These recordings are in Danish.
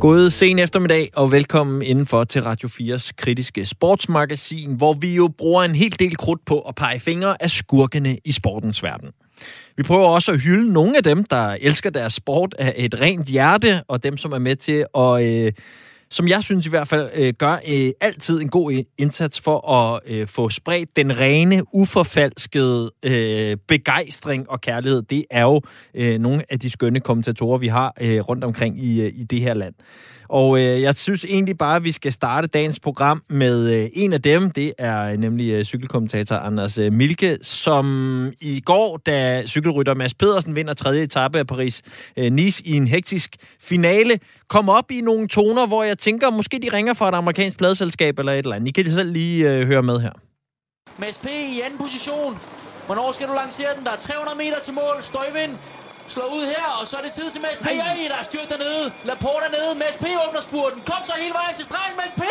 God sen eftermiddag og velkommen indenfor til Radio 4's kritiske sportsmagasin, hvor vi jo bruger en hel del krudt på at pege fingre af skurkene i sportens verden. Vi prøver også at hylde nogle af dem, der elsker deres sport af et rent hjerte, og dem, som er med til at... Øh, som jeg synes i hvert fald øh, gør øh, altid en god indsats for at øh, få spredt den rene, uforfalskede øh, begejstring og kærlighed. Det er jo øh, nogle af de skønne kommentatorer, vi har øh, rundt omkring i, øh, i det her land. Og øh, jeg synes egentlig bare, at vi skal starte dagens program med øh, en af dem. Det er øh, nemlig øh, cykelkommentator Anders øh, Milke, som i går, da cykelrytter Mads Pedersen vinder tredje etape af Paris-Nice øh, i en hektisk finale, kom op i nogle toner, hvor jeg tænker, måske de ringer fra et amerikansk pladselskab eller et eller andet. I kan selv lige øh, høre med her. Mads P. i anden position. Hvornår skal du lancere den? Der er 300 meter til mål. Støjvind slår ud her, og så er det tid til Mads P. Ej, der er styrt dernede. Laporte er nede. Mads P. åbner spurten. Kom så hele vejen til stregen, Mads P.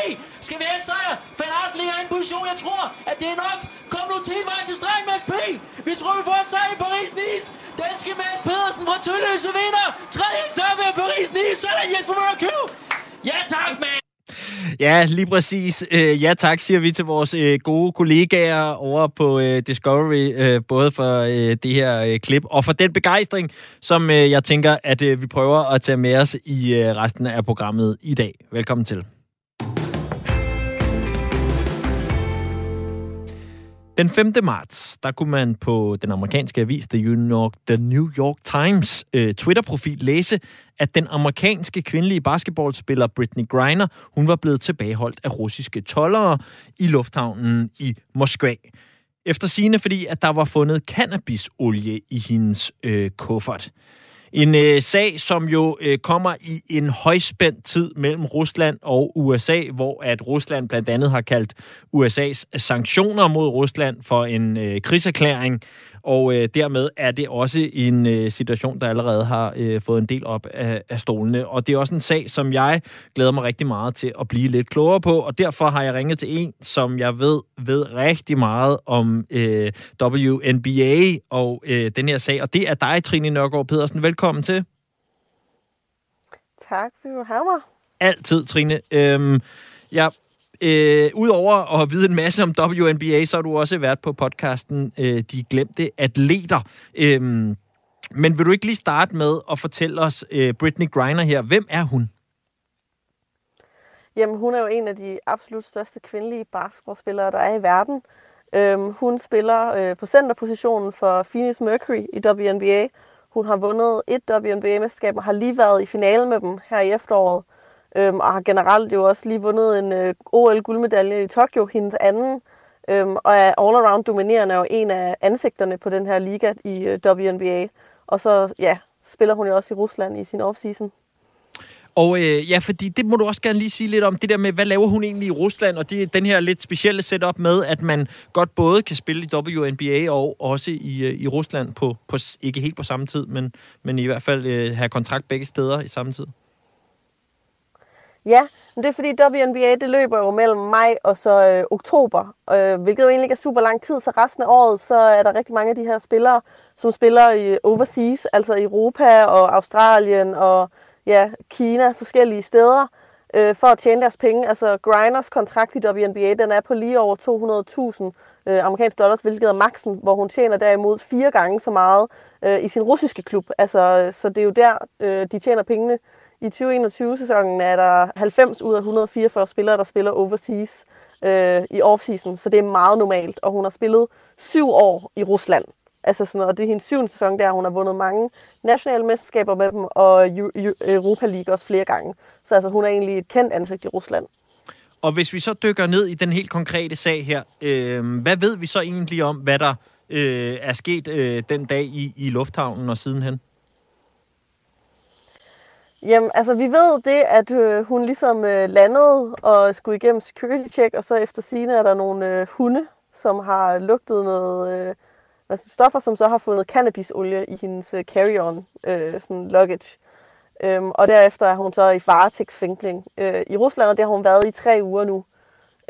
Skal vi have en sejr? Van Aert ligger i en position, jeg tror, at det er nok. Kom nu til hele vejen til stregen, Mads P. Vi tror, vi får en sejr i Paris-Nice. Danske Mads Pedersen fra Tølløse vinder. Tredje etape af Paris-Nice. Sådan Jesper Møller Ja tak, mand. Ja, lige præcis. Øh, ja tak, siger vi til vores øh, gode kollegaer over på øh, Discovery, øh, både for øh, det her øh, klip og for den begejstring, som jeg tænker, at vi prøver at tage med os i resten af programmet i dag. Velkommen til. Den 5. marts, der kunne man på den amerikanske avis The New York, The New York Times øh, Twitter-profil læse, at den amerikanske kvindelige basketballspiller Britney Griner, hun var blevet tilbageholdt af russiske tollere i lufthavnen i Moskva. Efter sigende, fordi at der var fundet cannabisolie i hendes øh, kuffert. En øh, sag, som jo øh, kommer i en højspændt tid mellem Rusland og USA, hvor at Rusland blandt andet har kaldt USA's sanktioner mod Rusland for en øh, krigserklæring, og øh, dermed er det også en øh, situation, der allerede har øh, fået en del op af, af stolene. Og det er også en sag, som jeg glæder mig rigtig meget til at blive lidt klogere på, og derfor har jeg ringet til en, som jeg ved ved rigtig meget om øh, WNBA og øh, den her sag, og det er dig, Trine Nørgaard Pedersen. Velkommen til. Tak, for at have mig. Altid, Trine. Øhm, jeg Øh, Udover at vide en masse om WNBA, så har du også været på podcasten øh, De Glemte Atleter. Øh, men vil du ikke lige starte med at fortælle os, øh, Britney Griner her, hvem er hun? Jamen, hun er jo en af de absolut største kvindelige basketballspillere, der er i verden. Øhm, hun spiller øh, på centerpositionen for Phoenix Mercury i WNBA. Hun har vundet et WNBA-mesterskab og har lige været i finalen med dem her i efteråret øhm, og har generelt jo også lige vundet en øh, OL-guldmedalje i Tokyo, hendes anden, øhm, og er all-around dominerende og en af ansigterne på den her liga i øh, WNBA. Og så ja, spiller hun jo også i Rusland i sin offseason. Og øh, ja, fordi det må du også gerne lige sige lidt om, det der med, hvad laver hun egentlig i Rusland, og det den her lidt specielle setup med, at man godt både kan spille i WNBA og også i, øh, i Rusland på, på, ikke helt på samme tid, men, men i hvert fald øh, have kontrakt begge steder i samme tid. Ja, men det er fordi WNBA det løber jo mellem maj og så øh, oktober, øh, hvilket jo egentlig ikke er super lang tid, så resten af året så er der rigtig mange af de her spillere, som spiller i overseas, altså i Europa og Australien og ja, Kina, forskellige steder, øh, for at tjene deres penge. Altså Grinders kontrakt i WNBA, den er på lige over 200.000 øh, amerikanske dollars, hvilket er maksen, hvor hun tjener derimod fire gange så meget øh, i sin russiske klub. Altså, så det er jo der, øh, de tjener pengene i 2021-sæsonen er der 90 ud af 144 spillere, der spiller overseas øh, i offseason, så det er meget normalt. Og hun har spillet syv år i Rusland. Altså sådan, og det er hendes syvende sæson, der hun har vundet mange nationale mesterskaber med dem, og Europa League også flere gange. Så altså, hun er egentlig et kendt ansigt i Rusland. Og hvis vi så dykker ned i den helt konkrete sag her, øh, hvad ved vi så egentlig om, hvad der øh, er sket øh, den dag i, i lufthavnen og sidenhen? Jamen, altså vi ved det, at øh, hun ligesom øh, landede og skulle igennem security check, og så efter sine er der nogle øh, hunde, som har lugtet noget øh, Altså, stoffer, som så har fundet cannabisolie i hendes øh, carry-on øh, sådan luggage. Øhm, og derefter er hun så i varetægtsfængsling øh, i Rusland, og det har hun været i tre uger nu.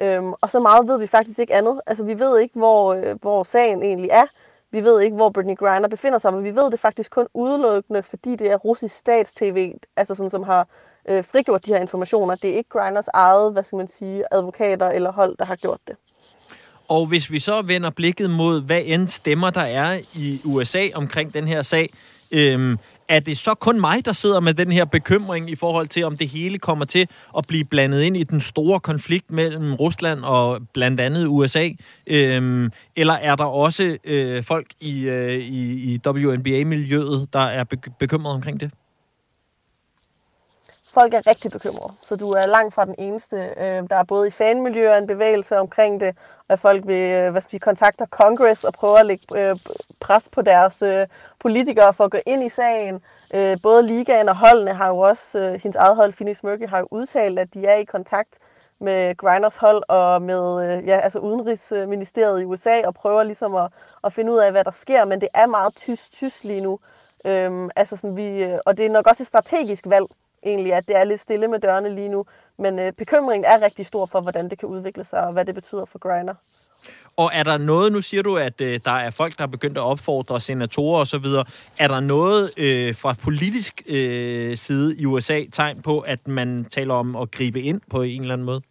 Øhm, og så meget ved vi faktisk ikke andet. Altså, vi ved ikke, hvor, øh, hvor sagen egentlig er. Vi ved ikke, hvor Britney Griner befinder sig, men vi ved det faktisk kun udelukkende, fordi det er russisk stats-tv, altså sådan, som har øh, frigjort de her informationer. Det er ikke Griners eget, hvad skal man sige, advokater eller hold, der har gjort det. Og hvis vi så vender blikket mod, hvad end stemmer der er i USA omkring den her sag, øhm, er det så kun mig, der sidder med den her bekymring i forhold til, om det hele kommer til at blive blandet ind i den store konflikt mellem Rusland og blandt andet USA? Øhm, eller er der også øh, folk i, øh, i, i WNBA-miljøet, der er bekymret omkring det? Folk er rigtig bekymrede, så du er langt fra den eneste. Øh, der er både i fanmiljøer en bevægelse omkring det, og at folk vil, øh, hvad skal vi, kontakter Congress og prøver at lægge øh, pres på deres øh, politikere for at gå ind i sagen. Øh, både ligaen og holdene har jo også, hendes eget hold, Phoenix Mercury, har jo udtalt, at de er i kontakt med Grinders hold og med ja, altså Udenrigsministeriet i USA og prøver ligesom at, at finde ud af, hvad der sker, men det er meget tysk, tysk lige nu. Øhm, altså sådan, vi, og det er nok også et strategisk valg, egentlig, at det er lidt stille med dørene lige nu. Men øh, bekymringen er rigtig stor for, hvordan det kan udvikle sig, og hvad det betyder for Griner. Og er der noget, nu siger du, at øh, der er folk, der er begyndt at opfordre senatorer osv., er der noget øh, fra politisk øh, side i USA tegn på, at man taler om at gribe ind på en eller anden måde?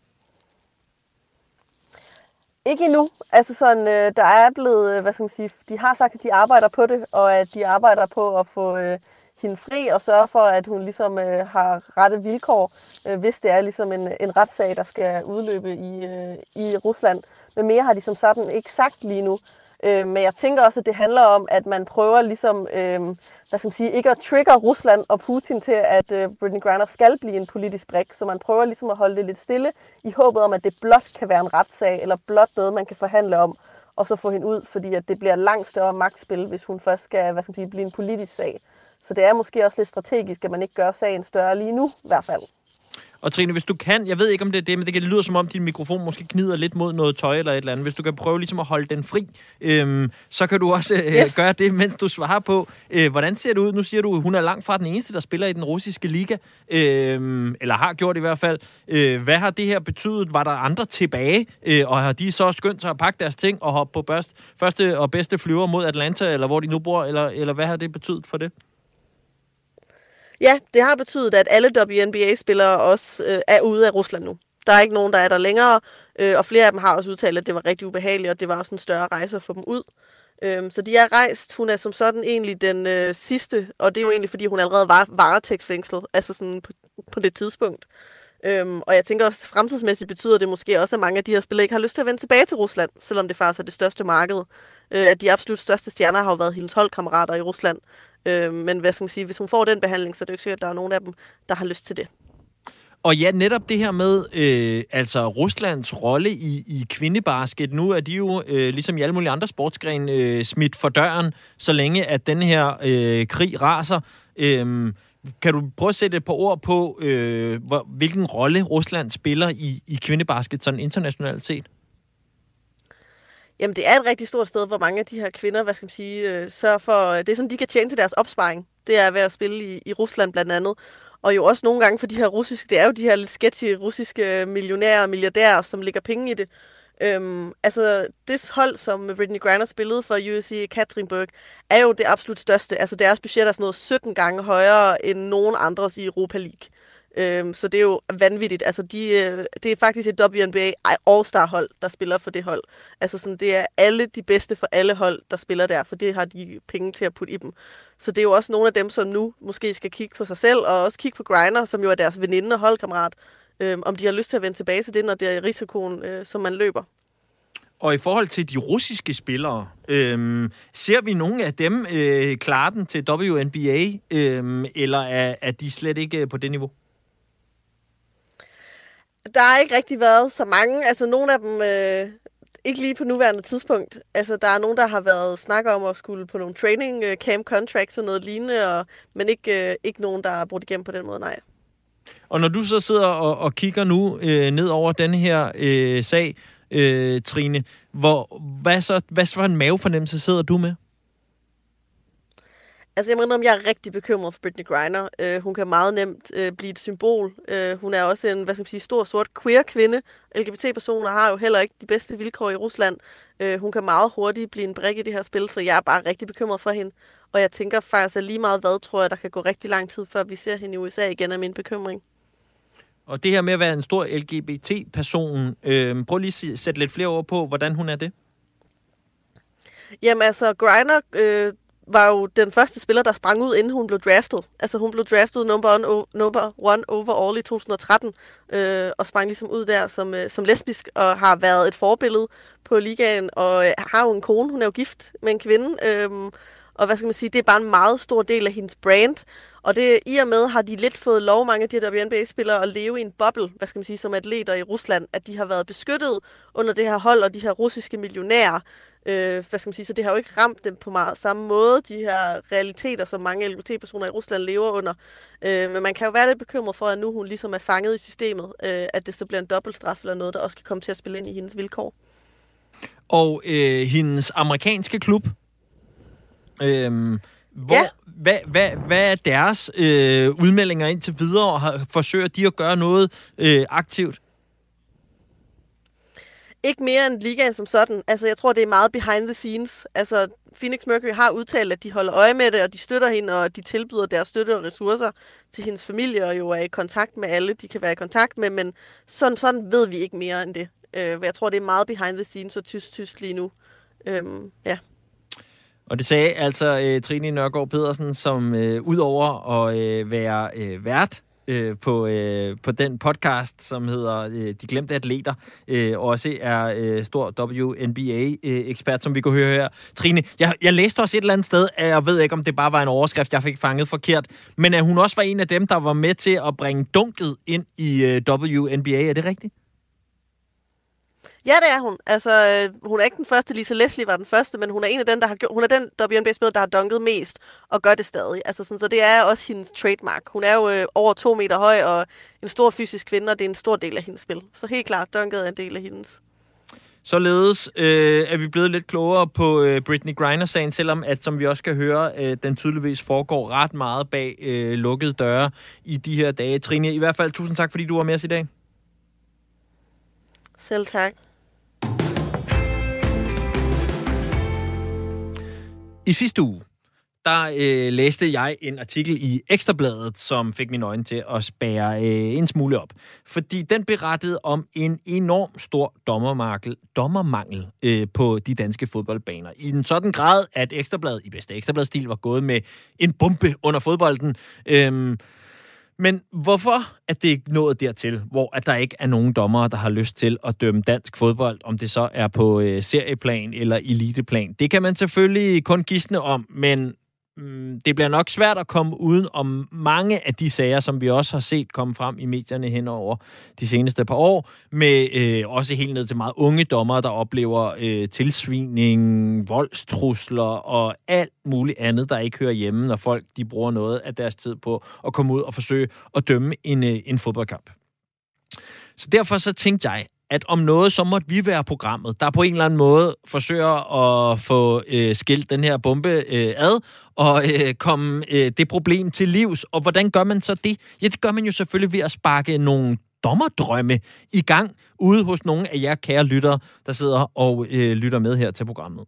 Ikke endnu. Altså sådan, øh, der er blevet, øh, hvad skal man sige, de har sagt, at de arbejder på det, og at de arbejder på at få øh, hende fri og sørge for, at hun ligesom øh, har rette vilkår, øh, hvis det er ligesom en, en retssag, der skal udløbe i, øh, i Rusland. Men mere har de som sådan ikke sagt lige nu. Øh, men jeg tænker også, at det handler om, at man prøver ligesom, øh, hvad skal man sige, ikke at trigger Rusland og Putin til, at øh, Britney Griner skal blive en politisk brik. Så man prøver ligesom at holde det lidt stille i håbet om, at det blot kan være en retssag, eller blot noget, man kan forhandle om, og så få hende ud, fordi at det bliver langt større magtspil, hvis hun først skal hvad skal man sige, blive en politisk sag. Så det er måske også lidt strategisk, at man ikke gør sagen større lige nu, i hvert fald. Og Trine, hvis du kan, jeg ved ikke om det er det, men det, kan, lyder som om din mikrofon måske knider lidt mod noget tøj eller et eller andet. Hvis du kan prøve ligesom at holde den fri, øhm, så kan du også øh, yes. gøre det, mens du svarer på, øh, hvordan ser det ud? Nu siger du, hun er langt fra den eneste, der spiller i den russiske liga, øh, eller har gjort i hvert fald. Øh, hvad har det her betydet? Var der andre tilbage, øh, og har de så skyndt sig at pakke deres ting og hoppe på børst, første og bedste flyver mod Atlanta, eller hvor de nu bor, eller, eller hvad har det betydet for det? Ja, det har betydet, at alle WNBA-spillere også øh, er ude af Rusland nu. Der er ikke nogen, der er der længere, øh, og flere af dem har også udtalt, at det var rigtig ubehageligt, og det var også en større rejse at få dem ud. Øh, så de er rejst. Hun er som sådan egentlig den øh, sidste, og det er jo egentlig, fordi hun allerede var varetægtsfængslet, altså sådan på, på det tidspunkt. Øhm, og jeg tænker også, fremtidsmæssigt betyder det måske også, at mange af de her spillere ikke har lyst til at vende tilbage til Rusland, selvom det faktisk er det største marked. Øh, at de absolut største stjerner har jo været hendes holdkammerater i Rusland. Øh, men hvad skal man sige, hvis hun får den behandling, så er det jo ikke sikkert, at der er nogen af dem, der har lyst til det. Og ja, netop det her med øh, altså Ruslands rolle i, i kvindebasket. Nu er de jo, øh, ligesom i alle mulige andre sportsgrene, øh, smidt for døren, så længe at den her øh, krig raser. Øh, kan du prøve at sætte et par ord på, øh, hvor, hvilken rolle Rusland spiller i, i kvindebasket sådan internationalt set? Jamen, det er et rigtig stort sted, hvor mange af de her kvinder, hvad skal man sige, øh, sørger for, øh, det er sådan, de kan tjene til deres opsparing. Det er ved at spille i, i Rusland blandt andet. Og jo også nogle gange for de her russiske, det er jo de her lidt sketchy russiske millionærer og milliardærer, som ligger penge i det. Øhm, altså, det hold, som Britney Griner spillede for USC Katrinburg, er jo det absolut største. Altså, deres budget er sådan noget 17 gange højere end nogen andres i Europa League. Øhm, så det er jo vanvittigt. Altså, de, øh, det er faktisk et WNBA All-Star-hold, der spiller for det hold. Altså, sådan, det er alle de bedste for alle hold, der spiller der, for det har de penge til at putte i dem. Så det er jo også nogle af dem, som nu måske skal kigge på sig selv, og også kigge på Griner, som jo er deres veninde og holdkammerat, øhm, om de har lyst til at vende tilbage til det, når det er risikoen, øh, som man løber. Og i forhold til de russiske spillere, øhm, ser vi nogle af dem øh, klare den til WNBA, øhm, eller er, er de slet ikke øh, på det niveau? Der har ikke rigtig været så mange. Altså, nogle af dem... Øh, ikke lige på nuværende tidspunkt. Altså, der er nogen, der har været snakker om at skulle på nogle training øh, camp contracts og noget lignende, og, men ikke, øh, ikke nogen, der er brugt igennem på den måde, nej. Og når du så sidder og, og kigger nu øh, ned over den her øh, sag, øh, Trine, hvor, hvad, så, hvad for en mavefornemmelse sidder du med? Altså, jeg mener, jeg er rigtig bekymret for Britney Griner. Uh, hun kan meget nemt uh, blive et symbol. Uh, hun er også en, hvad skal man sige, stor, sort queer-kvinde. LGBT-personer har jo heller ikke de bedste vilkår i Rusland. Uh, hun kan meget hurtigt blive en brik i det her spil, så jeg er bare rigtig bekymret for hende. Og jeg tænker faktisk, at lige meget hvad, tror jeg, der kan gå rigtig lang tid, før vi ser hende i USA igen, er min bekymring. Og det her med at være en stor LGBT-person, øh, prøv lige at sætte lidt flere ord på, hvordan hun er det. Jamen altså, Griner øh, var jo den første spiller, der sprang ud, inden hun blev draftet. Altså hun blev draftet number one, number one overall i 2013, øh, og sprang ligesom ud der som, øh, som lesbisk, og har været et forbillede på ligaen, og øh, har jo en kone, hun er jo gift med en kvinde, øh, og hvad skal man sige, det er bare en meget stor del af hendes brand. Og det, i og med har de lidt fået lov, mange af de her WNBA-spillere, at leve i en boble, hvad skal man sige, som atleter i Rusland, at de har været beskyttet under det her hold, og de her russiske millionærer, øh, hvad skal man sige, så det har jo ikke ramt dem på meget samme måde, de her realiteter, som mange LGBT-personer i Rusland lever under. Øh, men man kan jo være lidt bekymret for, at nu hun ligesom er fanget i systemet, øh, at det så bliver en dobbeltstraf eller noget, der også kan komme til at spille ind i hendes vilkår. Og øh, hendes amerikanske klub, øh, hvor, ja. hvad, hvad, hvad er deres øh, udmeldinger indtil videre, og har, forsøger de at gøre noget øh, aktivt? Ikke mere end ligaen som sådan. Altså, jeg tror, det er meget behind the scenes. Altså, Phoenix Mercury har udtalt, at de holder øje med det, og de støtter hende, og de tilbyder deres støtte og ressourcer til hendes familie, og jo er i kontakt med alle, de kan være i kontakt med, men sådan, sådan ved vi ikke mere end det. Øh, jeg tror, det er meget behind the scenes og tyst-tyst lige nu. Øhm, ja. Og det sagde altså øh, Trine Nørgaard Pedersen, som øh, udover at øh, være øh, vært øh, på, øh, på den podcast, som hedder øh, De Glemte Atleter, øh, også er øh, stor WNBA-ekspert, øh, som vi kunne høre her. Trine, jeg, jeg læste også et eller andet sted, at jeg ved ikke, om det bare var en overskrift, jeg fik fanget forkert, men at hun også var en af dem, der var med til at bringe dunket ind i øh, WNBA. Er det rigtigt? Ja, det er hun. Altså, øh, hun er ikke den første. Lisa Leslie var den første, men hun er en af den, der har gjort, hun er den WNBA-spiller, der har dunket mest, og gør det stadig. Altså, sådan, så det er også hendes trademark. Hun er jo øh, over to meter høj, og en stor fysisk kvinde, og det er en stor del af hendes spil. Så helt klart, dunket er en del af hendes. Således øh, er vi blevet lidt klogere på øh, Britney Griner-sagen, selvom at, som vi også kan høre, øh, den tydeligvis foregår ret meget bag øh, lukkede døre i de her dage. Trine, i hvert fald tusind tak, fordi du var med os i dag. Selv tak. I sidste uge, der øh, læste jeg en artikel i Ekstrabladet, som fik mine øjne til at spære øh, en smule op. Fordi den berettede om en enorm stor dommermangel, dommermangel øh, på de danske fodboldbaner. I en sådan grad, at Ekstrabladet i bedste Ekstrabladstil var gået med en bombe under fodbolden. Øh, men hvorfor er det ikke nået dertil, hvor at der ikke er nogen dommere, der har lyst til at dømme dansk fodbold, om det så er på øh, serieplan eller eliteplan? Det kan man selvfølgelig kun gisne om, men Mm, det bliver nok svært at komme uden om mange af de sager, som vi også har set komme frem i medierne hen over de seneste par år, med øh, også helt ned til meget unge dommere, der oplever øh, tilsvining, voldstrusler og alt muligt andet, der ikke hører hjemme, når folk de bruger noget af deres tid på at komme ud og forsøge at dømme en, øh, en fodboldkamp. Så derfor så tænkte jeg, at om noget, så måtte vi være programmet, der på en eller anden måde forsøger at få øh, skilt den her bombe øh, ad, og øh, komme øh, det problem til livs. Og hvordan gør man så det? Ja, det gør man jo selvfølgelig ved at sparke nogle dommerdrømme i gang ude hos nogle af jer kære lyttere, der sidder og øh, lytter med her til programmet.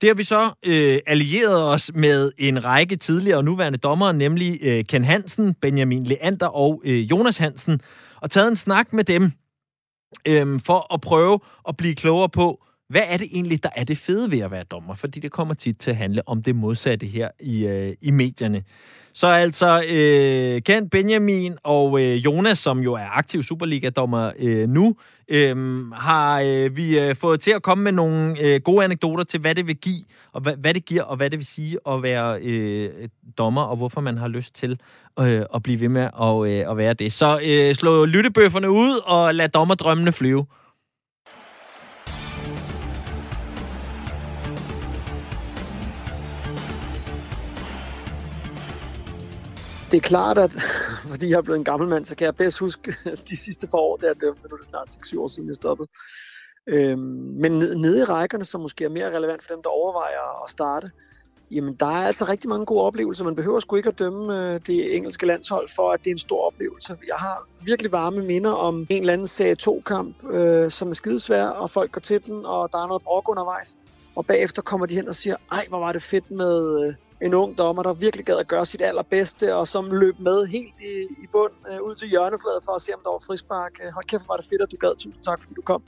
Det har vi så øh, allieret os med en række tidligere og nuværende dommere, nemlig øh, Ken Hansen, Benjamin Leander og øh, Jonas Hansen, og taget en snak med dem øhm, for at prøve at blive klogere på, hvad er det egentlig, der er det fede ved at være dommer? Fordi det kommer tit til at handle om det modsatte her i, øh, i medierne. Så altså, øh, Kent Benjamin og øh, Jonas, som jo er aktiv Superliga-dommer øh, nu, øh, har øh, vi øh, fået til at komme med nogle øh, gode anekdoter til, hvad det vil give, og hvad, hvad det giver, og hvad det vil sige at være øh, dommer, og hvorfor man har lyst til øh, at blive ved med at, øh, at være det. Så øh, slå lyttebøfferne ud, og lad dommerdrømmene flyve. Det er klart, at fordi jeg er blevet en gammel mand, så kan jeg bedst huske de sidste par år, der det dømte. Nu er det snart 6-7 år siden, jeg stoppede. Øhm, men nede i rækkerne, som måske er mere relevant for dem, der overvejer at starte, Jamen, der er altså rigtig mange gode oplevelser. Man behøver sgu ikke at dømme øh, det engelske landshold for, at det er en stor oplevelse. Jeg har virkelig varme minder om en eller anden serie 2-kamp, øh, som er skidesvær, og folk går til den, og der er noget brok undervejs. Og bagefter kommer de hen og siger, ej, hvor var det fedt med øh, en ung dommer, der virkelig gad at gøre sit allerbedste, og som løb med helt i, i bund øh, ud til hjørnefladet for at se, om der var frispark. Øh, hold kæft, var det fedt, at du gad. Tusind tak, fordi du kom.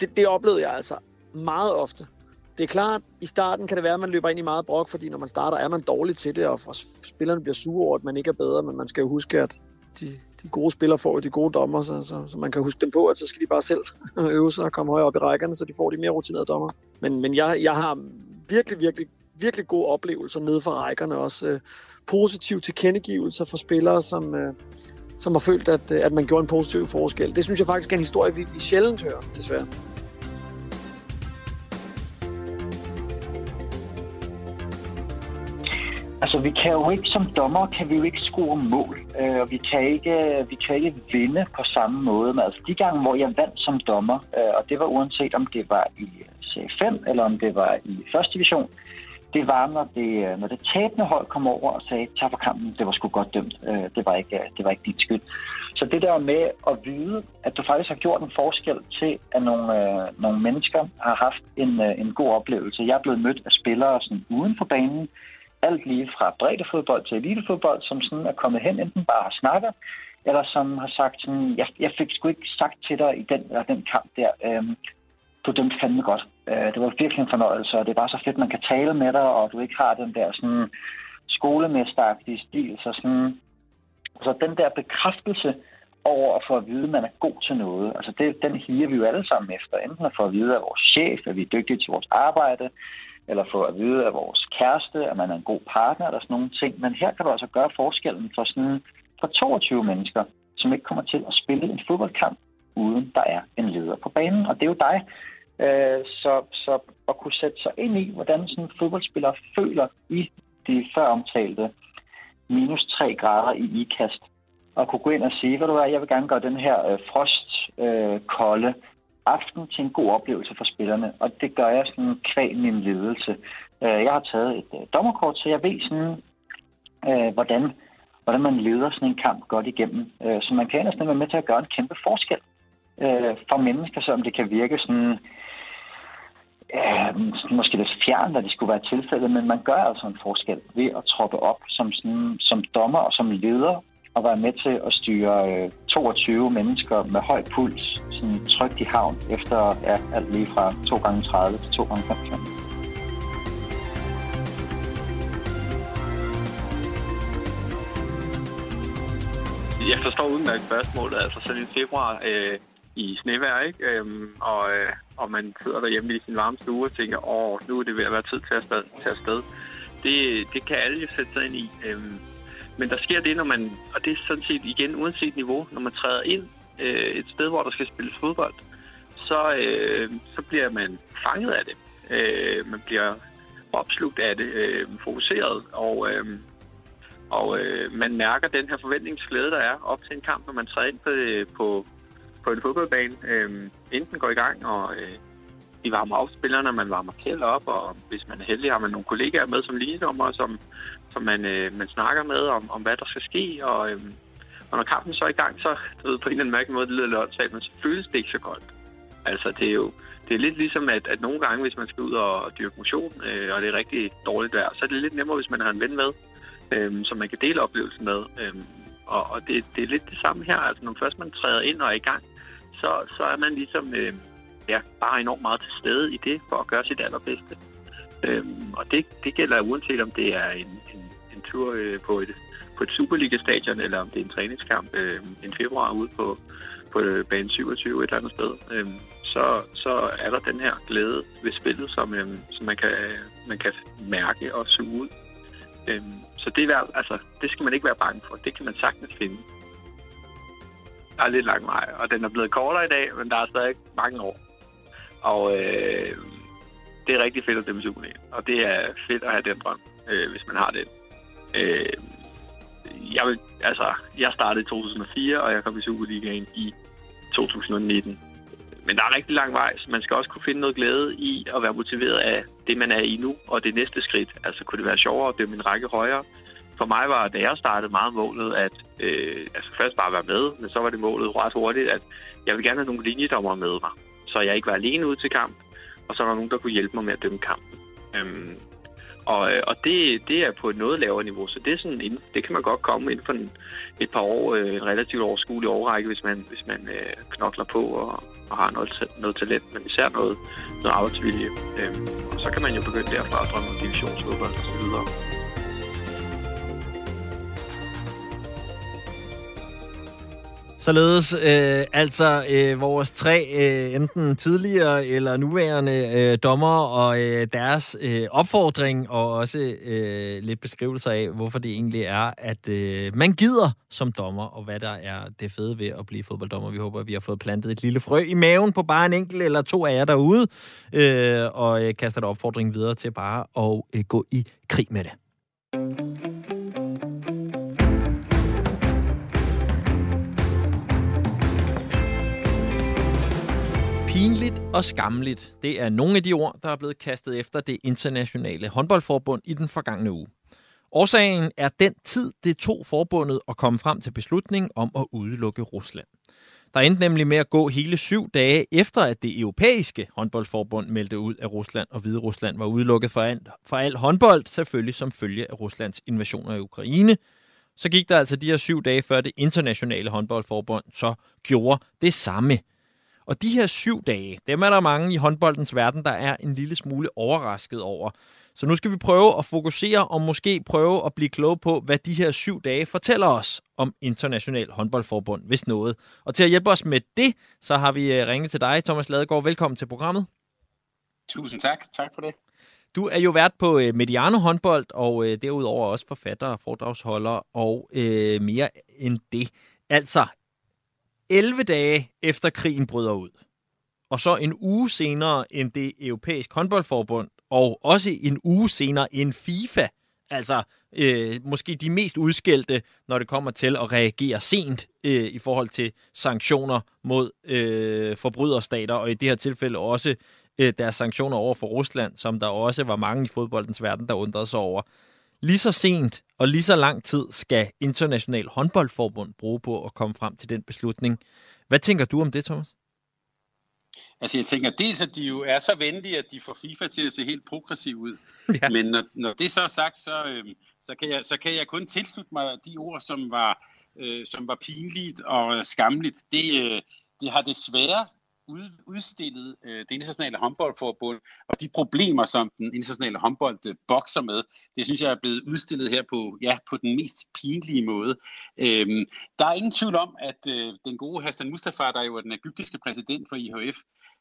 Det, det oplevede jeg altså meget ofte. Det er klart, i starten kan det være, at man løber ind i meget brok, fordi når man starter, er man dårlig til det, og spillerne bliver sure over, at man ikke er bedre, men man skal jo huske, at de, de gode spillere får de gode dommer, så, så, så man kan huske dem på, at så skal de bare selv øve sig og komme højere op i rækkerne, så de får de mere rutinerede dommer. Men, men jeg, jeg har virkelig, virkelig, virkelig gode oplevelser nede for rækkerne, også øh, positive tilkendegivelser for spillere, som, øh, som har følt, at, øh, at man gjorde en positiv forskel. Det synes jeg faktisk er en historie, vi, vi sjældent hører, desværre. Altså, vi kan jo ikke, som dommer, kan vi jo ikke score mål, øh, og vi kan ikke, vi kan ikke vinde på samme måde. Men altså, de gange, hvor jeg vandt som dommer, øh, og det var uanset om det var i C5 eller om det var i første division, det var, når det, øh, når det tabende hold kom over og sagde, tak for kampen, det var sgu godt dømt, øh, det, var ikke, øh, det var ikke din skyld. Så det der med at vide, at du faktisk har gjort en forskel til, at nogle, øh, nogle mennesker har haft en, øh, en god oplevelse. Jeg er blevet mødt af spillere sådan uden for banen, alt lige fra breddefodbold til elitefodbold, som sådan er kommet hen, enten bare har snakket, eller som har sagt sådan, jeg, jeg fik sgu ikke sagt til dig i den, eller den kamp der, øhm, du dømte fandme godt. Øh, det var virkelig en fornøjelse, og det er bare så fedt, man kan tale med dig, og du ikke har den der sådan skolemesteragtige stil, så sådan, så den der bekræftelse over at få at vide, at man er god til noget, altså det, den higer vi jo alle sammen efter, enten at få at vide af vores chef, at vi er dygtige til vores arbejde, eller få at vide af vores kæreste, at man er en god partner, eller sådan nogle ting. Men her kan du altså gøre forskellen for, sådan, for 22 mennesker, som ikke kommer til at spille en fodboldkamp, uden der er en leder på banen. Og det er jo dig. Øh, så, så at kunne sætte sig ind i, hvordan sådan en fodboldspiller føler i de før omtalte minus 3 grader i ikast, og kunne gå ind og sige, hvad du er, jeg vil gerne gøre den her øh, frostkolde øh, aften til en god oplevelse for spillerne, og det gør jeg sådan kvæg min ledelse. Øh, jeg har taget et øh, dommerkort, så jeg ved sådan, øh, hvordan, hvordan man leder sådan en kamp godt igennem. Øh, så man kan næsten være med til at gøre en kæmpe forskel øh, for mennesker, som det kan virke sådan, måske lidt fjern, da det skulle være tilfældet, men man gør altså en forskel ved at troppe op som, sådan, som dommer og som leder og være med til at styre øh, 22 mennesker med høj puls sådan trygt i havn efter ja, alt lige fra 2 gange 30 til 2 gange 50. Jeg forstår udmærket spørgsmålet. Altså selv i februar øh, i snevejr, ikke? Øhm, og, øh, og man sidder derhjemme i sin varme stue og tænker, åh, nu er det ved at være tid til at sted. Til at sted. Det, det kan alle jo sætte sig ind i. Øhm, men der sker det, når man, og det er sådan set igen uanset niveau, når man træder ind øh, et sted, hvor der skal spilles fodbold, så, øh, så bliver man fanget af det. Øh, man bliver opslugt af det, øh, fokuseret, og, øh, og øh, man mærker den her forventningsglæde, der er op til en kamp, når man træder ind på, øh, på, på en fodboldbane. Øh, enten går i gang, og øh, de varmer op spillerne, man varmer kælder op, og hvis man er heldig, har man nogle kollegaer med som ligedommer, som, som man, øh, man snakker med om, om, hvad der skal ske, og, øh, og når kampen så er i gang, så du ved, på en eller anden mærkelig måde, det lyder lidt men så føles det ikke så godt. Altså, det er jo det er lidt ligesom, at, at nogle gange, hvis man skal ud og dyrke motion, øh, og det er rigtig dårligt vejr, så er det lidt nemmere, hvis man har en ven med, øh, som man kan dele oplevelsen med. Øh, og og det, det er lidt det samme her. Altså, når først man træder ind og er i gang, så, så er man ligesom øh, ja, bare enormt meget til stede i det, for at gøre sit allerbedste. Øhm, og det, det gælder uanset om det er en, en, en tur øh, på et på et Superliga-stadion, eller om det er en træningskamp øh, en februar ude på, på øh, bane 27 et eller andet sted, øh, så, så er der den her glæde ved spillet, som, øh, som man, kan, man kan mærke og suge ud. Øh, så det, er, altså, det skal man ikke være bange for. Det kan man sagtens finde. Der er lidt lang vej, og den er blevet kortere i dag, men der er stadig mange år. Og øh, det er rigtig fedt at dømme Superliga, og det er fedt at have den drøm, øh, hvis man har det. Øh, jeg, vil, altså, jeg startede i 2004, og jeg kom i Superligaen i 2019. men der er rigtig lang vej, så man skal også kunne finde noget glæde i at være motiveret af det, man er i nu, og det næste skridt. Altså kunne det være sjovere at dømme en række højere? For mig var, da jeg startede meget målet, at øh, altså først bare være med, men så var det målet ret hurtigt, at jeg vil gerne have nogle linjedommer med mig, så jeg ikke var alene ude til kamp, og så var der nogen, der kunne hjælpe mig med at dømme kampen. Øhm, og, øh, og det, det er på et noget lavere niveau, så det, er sådan, det kan man godt komme inden for en, et par år, øh, en relativt overskuelig overrække, hvis man, hvis man øh, knokler på og, og har noget, noget talent, men især noget, noget arbejdsvilje. Øhm, og så kan man jo begynde derfra at drømme om divisionsfodbold og Således øh, altså øh, vores tre øh, enten tidligere eller nuværende øh, dommer og øh, deres øh, opfordring og også øh, lidt beskrivelser af, hvorfor det egentlig er, at øh, man gider som dommer, og hvad der er det fede ved at blive fodbolddommer. Vi håber, at vi har fået plantet et lille frø i maven på bare en enkelt eller to af jer derude, øh, og øh, kaster der opfordringen videre til bare at øh, gå i krig med det. Pinligt og skamligt, det er nogle af de ord, der er blevet kastet efter det internationale håndboldforbund i den forgangne uge. Årsagen er den tid, det tog forbundet at komme frem til beslutningen om at udelukke Rusland. Der endte nemlig med at gå hele syv dage efter, at det europæiske håndboldforbund meldte ud, at Rusland og Hvide Rusland var udelukket for al, for al håndbold, selvfølgelig som følge af Ruslands invasion af Ukraine. Så gik der altså de her syv dage før det internationale håndboldforbund så gjorde det samme – og de her syv dage, dem er der mange i håndboldens verden, der er en lille smule overrasket over. Så nu skal vi prøve at fokusere og måske prøve at blive kloge på, hvad de her syv dage fortæller os om International Håndboldforbund, hvis noget. Og til at hjælpe os med det, så har vi øh, ringet til dig, Thomas Ladegaard. Velkommen til programmet. Tusind tak. Tak for det. Du er jo vært på øh, Mediano håndbold, og øh, derudover også forfatter foredragsholder, og øh, mere end det. Altså, 11 dage efter krigen bryder ud, og så en uge senere end det europæiske håndboldforbund, og også en uge senere end FIFA, altså øh, måske de mest udskældte, når det kommer til at reagere sent øh, i forhold til sanktioner mod øh, forbryderstater, og i det her tilfælde også øh, deres sanktioner over for Rusland, som der også var mange i fodboldens verden, der undrede sig over. Lige så sent og lige så lang tid skal International Håndboldforbund bruge på at komme frem til den beslutning. Hvad tænker du om det, Thomas? Altså jeg tænker dels, at de jo er så venlige, at de får FIFA til at se helt progressiv ud. Ja. Men når, når det så er sagt, så, øh, så, kan jeg, så kan jeg kun tilslutte mig de ord, som var, øh, som var pinligt og skamligt. Det, øh, det har desværre ud, udstillet øh, det internationale håndboldforbund, og de problemer, som den internationale håndbold øh, bokser med, det synes jeg er blevet udstillet her på, ja, på den mest pinlige måde. Øhm, der er ingen tvivl om, at øh, den gode Hassan Mustafa, der jo er den egyptiske præsident for IHF,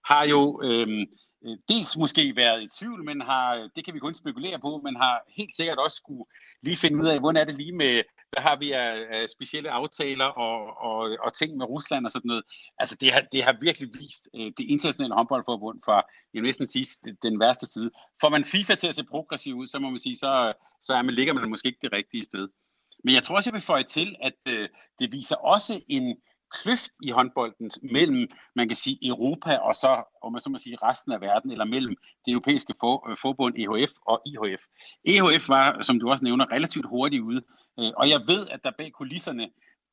har jo øhm, øh, dels måske været i tvivl, men har, øh, det kan vi kun spekulere på, men har helt sikkert også skulle lige finde ud af, hvordan er det lige med, hvad har vi af, af specielle aftaler og, og, og ting med Rusland og sådan noget. Altså det har, det har virkelig vist øh, det internationale håndboldforbund fra, jeg vil næsten sige, den værste side. Får man FIFA til at se progressiv ud, så må man sige, så, så er man, ligger man måske ikke det rigtige sted. Men jeg tror også, jeg vil føje til, at øh, det viser også en, kløft i håndbolden mellem, man kan sige, Europa og så, om man så må sige, resten af verden, eller mellem det europæiske for, øh, forbund EHF og IHF. EHF var, som du også nævner, relativt hurtigt ude, øh, og jeg ved, at der bag kulisserne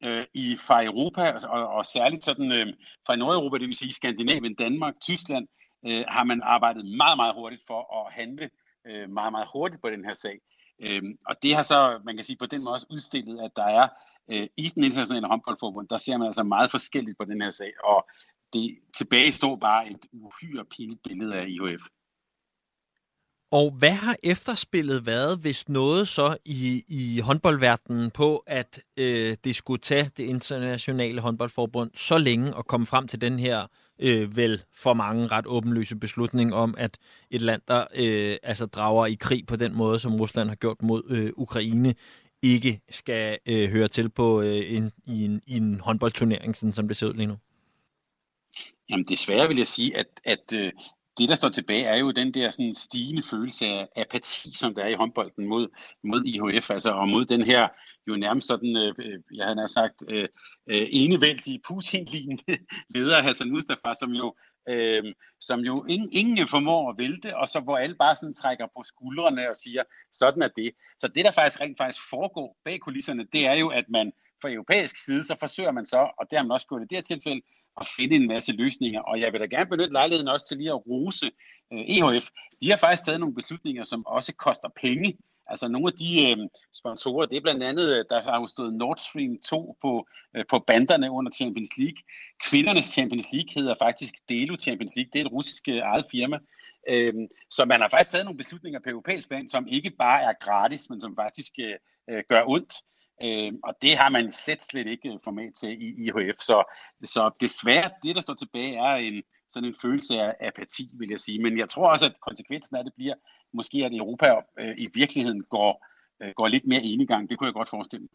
øh, i, fra Europa, altså, og, og særligt sådan øh, fra Nordeuropa, det vil sige Skandinavien, Danmark, Tyskland, øh, har man arbejdet meget, meget hurtigt for at handle øh, meget, meget hurtigt på den her sag. Øhm, og det har så, man kan sige, på den måde også udstillet, at der er øh, i den internationale håndboldforbund, der ser man altså meget forskelligt på den her sag, og det tilbage står bare et uhyre pinligt billede af IHF. Og hvad har efterspillet været, hvis noget så i, i håndboldverdenen på, at øh, det skulle tage det internationale håndboldforbund så længe at komme frem til den her øh, vel for mange ret åbenlyse beslutning om, at et land, der øh, altså drager i krig på den måde, som Rusland har gjort mod øh, Ukraine, ikke skal øh, høre til på øh, en, i, en, i en håndboldturnering, sådan som det ser ud lige nu? Jamen desværre vil jeg sige, at, at øh, det, der står tilbage, er jo den der sådan stigende følelse af apati, som der er i håndbolden mod, mod IHF, altså og mod den her jo nærmest sådan, øh, øh jeg har sagt, øh, øh, enevældige Putin-lignende leder Hassan Mustafa, som jo, øh, som jo ingen, ingen formår at vælte, og så hvor alle bare sådan trækker på skuldrene og siger, sådan er det. Så det, der faktisk rent faktisk foregår bag kulisserne, det er jo, at man fra europæisk side, så forsøger man så, og det har man også gjort i det her tilfælde, at finde en masse løsninger. Og jeg vil da gerne benytte lejligheden også til lige at rose øh, EHF. De har faktisk taget nogle beslutninger, som også koster penge. Altså nogle af de øh, sponsorer, det er blandt andet, øh, der har jo stået Nord Stream 2 på, øh, på banderne under Champions League. Kvindernes Champions League hedder faktisk Delo Champions League. Det er et russisk øh, eget firma. Øh, så man har faktisk taget nogle beslutninger på europæisk plan, som ikke bare er gratis, men som faktisk øh, øh gør ondt. Øh, og det har man slet, slet ikke øh, format til i IHF. Så, så desværre, det der står tilbage, er en, sådan en følelse af apati, vil jeg sige. Men jeg tror også, at konsekvensen af det bliver, måske at Europa øh, i virkeligheden går, øh, går lidt mere enegang. Det kunne jeg godt forestille mig.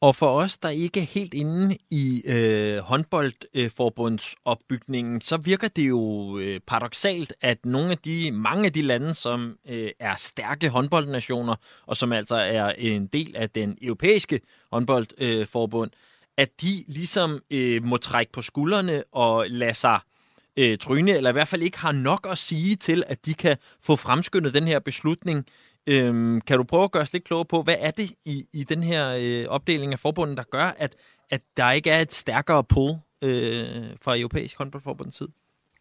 Og for os, der ikke er helt inde i øh, håndboldforbundsopbygningen, så virker det jo øh, paradoxalt, at nogle af de, mange af de lande, som øh, er stærke håndboldnationer, og som altså er en del af den europæiske håndboldforbund, øh, at de ligesom øh, må trække på skuldrene og lade sig øh, tryne, eller i hvert fald ikke har nok at sige til, at de kan få fremskyndet den her beslutning Øhm, kan du prøve at gøre os lidt klogere på, hvad er det i, i den her øh, opdeling af forbundet, der gør, at, at der ikke er et stærkere pull øh, fra europæisk håndboldforbundets side?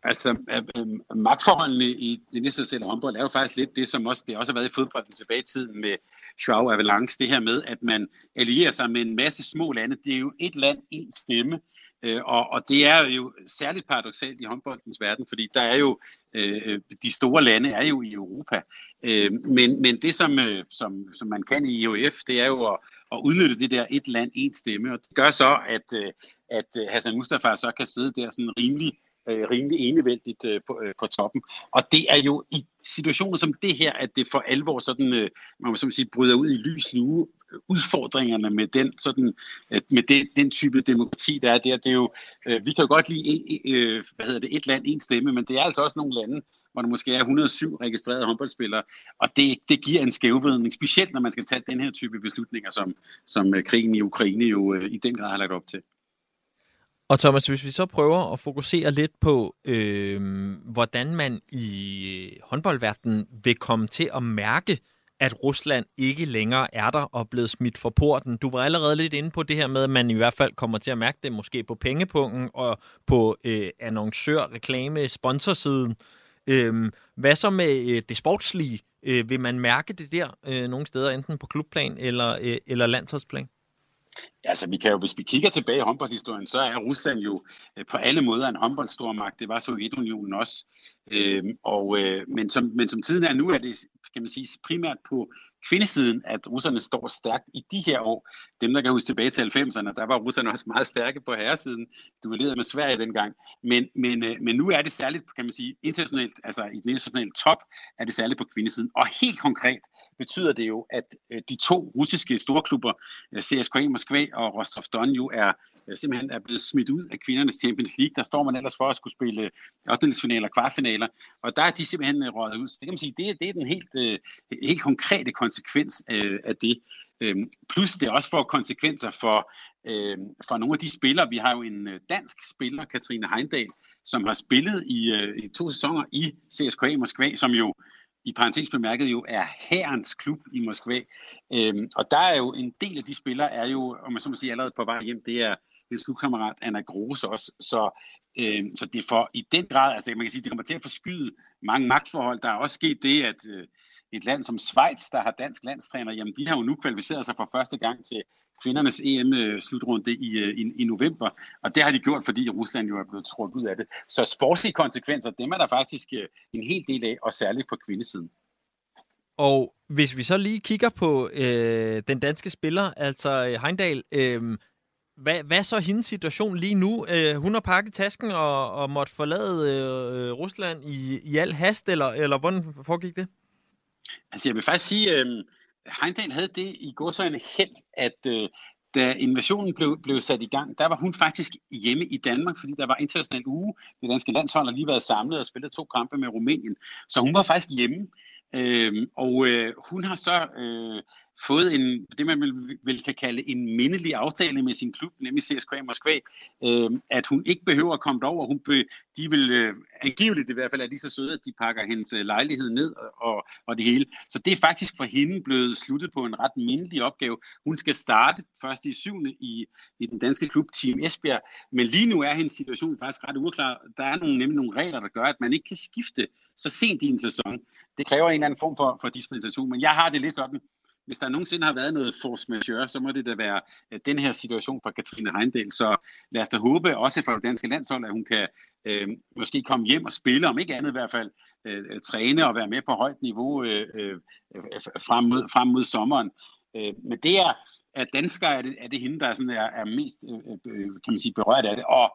Altså, øh, øh magtforholdene i det internationale håndbold er jo faktisk lidt det, som også, det også har været i fodbolden tilbage i tiden med Schwab Avalanche, det her med, at man allierer sig med en masse små lande. Det er jo et land, en stemme, Øh, og, og det er jo særligt paradoxalt i håndboldens verden, fordi der er jo øh, de store lande er jo i Europa. Øh, men, men det, som, øh, som, som man kan i IOF, det er jo at, at udnytte det der et land, et stemme, og det gør så, at, øh, at øh, Hassan Mustafa så kan sidde der sådan rimelig øh, rimelig enevældigt øh, på, øh, på toppen. Og det er jo i situationer som det her, at det for alvor sådan, øh, man må sige, bryder ud i lys lue øh, udfordringerne med den, sådan, øh, med det, den type demokrati, der er der. Det er jo, øh, vi kan jo godt lide øh, hvad hedder det, et land, en stemme, men det er altså også nogle lande, hvor der måske er 107 registrerede håndboldspillere, og det, det giver en skævvridning, specielt når man skal tage den her type beslutninger, som, som øh, krigen i Ukraine jo øh, i den grad har lagt op til. Og Thomas, hvis vi så prøver at fokusere lidt på, øh, hvordan man i øh, håndboldverdenen vil komme til at mærke, at Rusland ikke længere er der og er blevet smidt for porten. Du var allerede lidt inde på det her med, at man i hvert fald kommer til at mærke det måske på pengepunkten og på øh, annoncør, reklame, sponsorsiden. Øh, hvad så med øh, det sportslige? Øh, vil man mærke det der øh, nogle steder, enten på klubplan eller, øh, eller landsholdsplan? Altså, vi kan jo, hvis vi kigger tilbage i håndboldhistorien, så er Rusland jo øh, på alle måder en håndboldstormagt. Det var Sovjetunionen også. Øh, og, øh, men, som, men som tiden er nu, er det kan man sige, primært på kvindesiden, at russerne står stærkt i de her år. Dem, der kan huske tilbage til 90'erne, der var russerne også meget stærke på herresiden. Duellerede med Sverige dengang. Men, men, øh, men nu er det særligt, kan man sige, internationalt, altså i den internationale top, er det særligt på kvindesiden. Og helt konkret betyder det jo, at øh, de to russiske storklubber, øh, CSKA Moskva og Rostov Don, jo er øh, simpelthen er blevet smidt ud af kvindernes Champions League. Der står man ellers for at skulle spille øh, 8. og kvartfinaler. Og der er de simpelthen øh, røget ud. Så det kan man sige, det, det er den helt, helt konkrete konsekvens af det. Øhm, plus det også får konsekvenser for, øh, for nogle af de spillere. Vi har jo en dansk spiller, Katrine Heindal, som har spillet i, øh, i to sæsoner i CSKA Moskva, som jo i parentes bemærket jo er herrens klub i Moskva. Øhm, og der er jo en del af de spillere, er jo, om man så må sige, allerede på vej hjem, det er hendes klubkammerat Anna Grose også. Så, øh, så det får i den grad, altså man kan sige, det kommer til at forskyde mange magtforhold. Der er også sket det, at øh, et land som Schweiz, der har dansk landstræner, jamen de har jo nu kvalificeret sig for første gang til kvindernes EM-slutrunde i, øh, i, i november, og det har de gjort, fordi Rusland jo er blevet trukket ud af det. Så sportslige konsekvenser, dem er der faktisk øh, en hel del af, og særligt på kvindesiden. Og hvis vi så lige kigger på øh, den danske spiller, altså øh, Heindal, øh, hvad, hvad er så hendes situation lige nu? Øh, hun har pakket tasken og, og måtte forlade øh, Rusland i, i al hast, eller, eller hvordan foregik det? Altså jeg vil faktisk sige, at øh, Heindal havde det i godsøjne held, at øh, da invasionen blev, blev sat i gang, der var hun faktisk hjemme i Danmark, fordi der var international uge. Det danske landshold har lige været samlet og spillet to kampe med Rumænien. Så hun var faktisk hjemme. Øh, og øh, hun har så øh, fået en, det man vil, vil kan kalde en mindelig aftale med sin klub, nemlig CSKA Moskva, øh, at hun ikke behøver at komme derover. Hun be, de vil øh, angiveligt i hvert fald er lige så søde, at de pakker hendes øh, lejlighed ned og, og det hele. Så det er faktisk for hende blevet sluttet på en ret mindelig opgave. Hun skal starte først i syvende i, i den danske klub Team Esbjerg, men lige nu er hendes situation faktisk ret uklar. Der er nogle, nemlig nogle regler, der gør, at man ikke kan skifte så sent i en sæson. Det kræver en eller anden form for, for dispensation, men jeg har det lidt sådan, hvis der nogensinde har været noget force majeure, så må det da være øh, den her situation for Katrine Heindel. Så lad os da håbe, også for det danske landshold, at hun kan øh, måske komme hjem og spille, om ikke andet i hvert fald, øh, øh træne og være med på højt niveau øh, øh, frem, mod, frem mod sommeren. Øh, men det er, at danskere er det, er det hende, der sådan er, er mest øh, øh, øh kan man sige, berørt af det. Og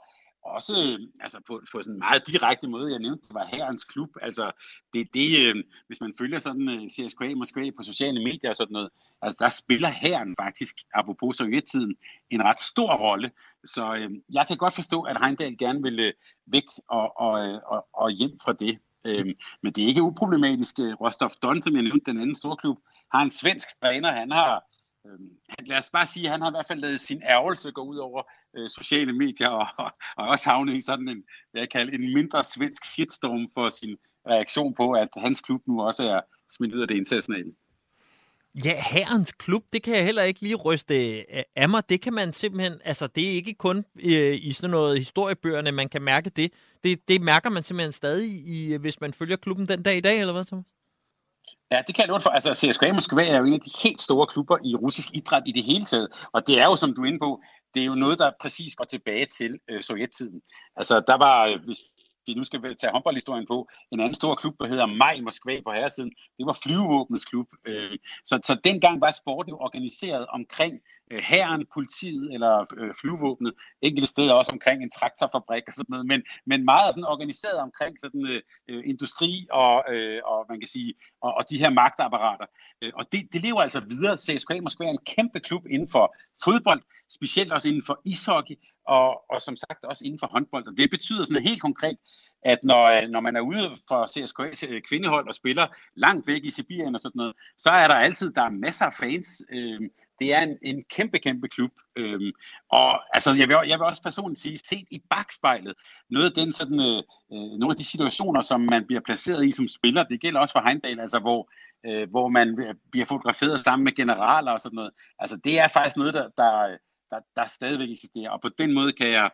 også altså på, på sådan en meget direkte måde. Jeg nævnte, det var herrens klub. Altså, det, det, øh, hvis man følger sådan øh, CSKA Moskva på sociale medier og sådan noget, altså der spiller herren faktisk, apropos sovjettiden, en ret stor rolle. Så øh, jeg kan godt forstå, at Heindal gerne vil øh, væk og, og, øh, og, og hjem fra det. Øh, men det er ikke uproblematisk. Rostov Don, som jeg nævnte, den anden storklub, har en svensk træner. Han har Øhm, lad os bare sige, at han har i hvert fald lavet sin ærgelse gå ud over øh, sociale medier, og, og, og også havnet i sådan en, hvad jeg kalder, en mindre svensk shitstorm for sin reaktion på, at hans klub nu også er smidt ud af det internationale. Ja, herrens klub, det kan jeg heller ikke lige ryste øh, af mig. Det kan man simpelthen, altså det er ikke kun øh, i sådan noget historiebøgerne, man kan mærke det. det. Det mærker man simpelthen stadig, i, øh, hvis man følger klubben den dag i dag, eller hvad, Thomas? Ja, det kan jeg lort for. Altså, CSKA Moskva er jo en af de helt store klubber i russisk idræt i det hele taget. Og det er jo, som du er inde på, det er jo noget, der præcis går tilbage til øh, sovjettiden. Altså, der var, øh, hvis vi nu skal tage håndboldhistorien på, en anden stor klub, der hedder Maj Moskva på herresiden, det var flyvevåbnets klub. Øh, så, så dengang var sporten jo organiseret omkring øh, herren, politiet eller øh, flyvevåbnet, enkelte steder også omkring en traktorfabrik og sådan noget, men, men meget sådan organiseret omkring sådan øh, øh industri og, øh, og man kan sige, og, og de her magtapparater. Øh, og det, det lever altså videre. CSKA Moskva er en kæmpe klub inden for fodbold, specielt også inden for ishockey, og, og som sagt også inden for håndbold. Og det betyder sådan helt konkret, at når, øh, når man er ude for CSKA's øh, kvindehold og spiller langt væk i Sibirien og sådan noget, så er der altid, der er masser af fans. Øh, det er en, en kæmpe, kæmpe klub. Øhm, og altså, jeg, vil, jeg vil også personligt sige, set i bagspejlet, noget af den, sådan, øh, øh, nogle af de situationer, som man bliver placeret i som spiller, det gælder også for Heimdall, altså hvor, øh, hvor man bliver fotograferet sammen med generaler og sådan noget. Altså, det er faktisk noget, der, der, der, der stadigvæk eksisterer, og på den måde kan jeg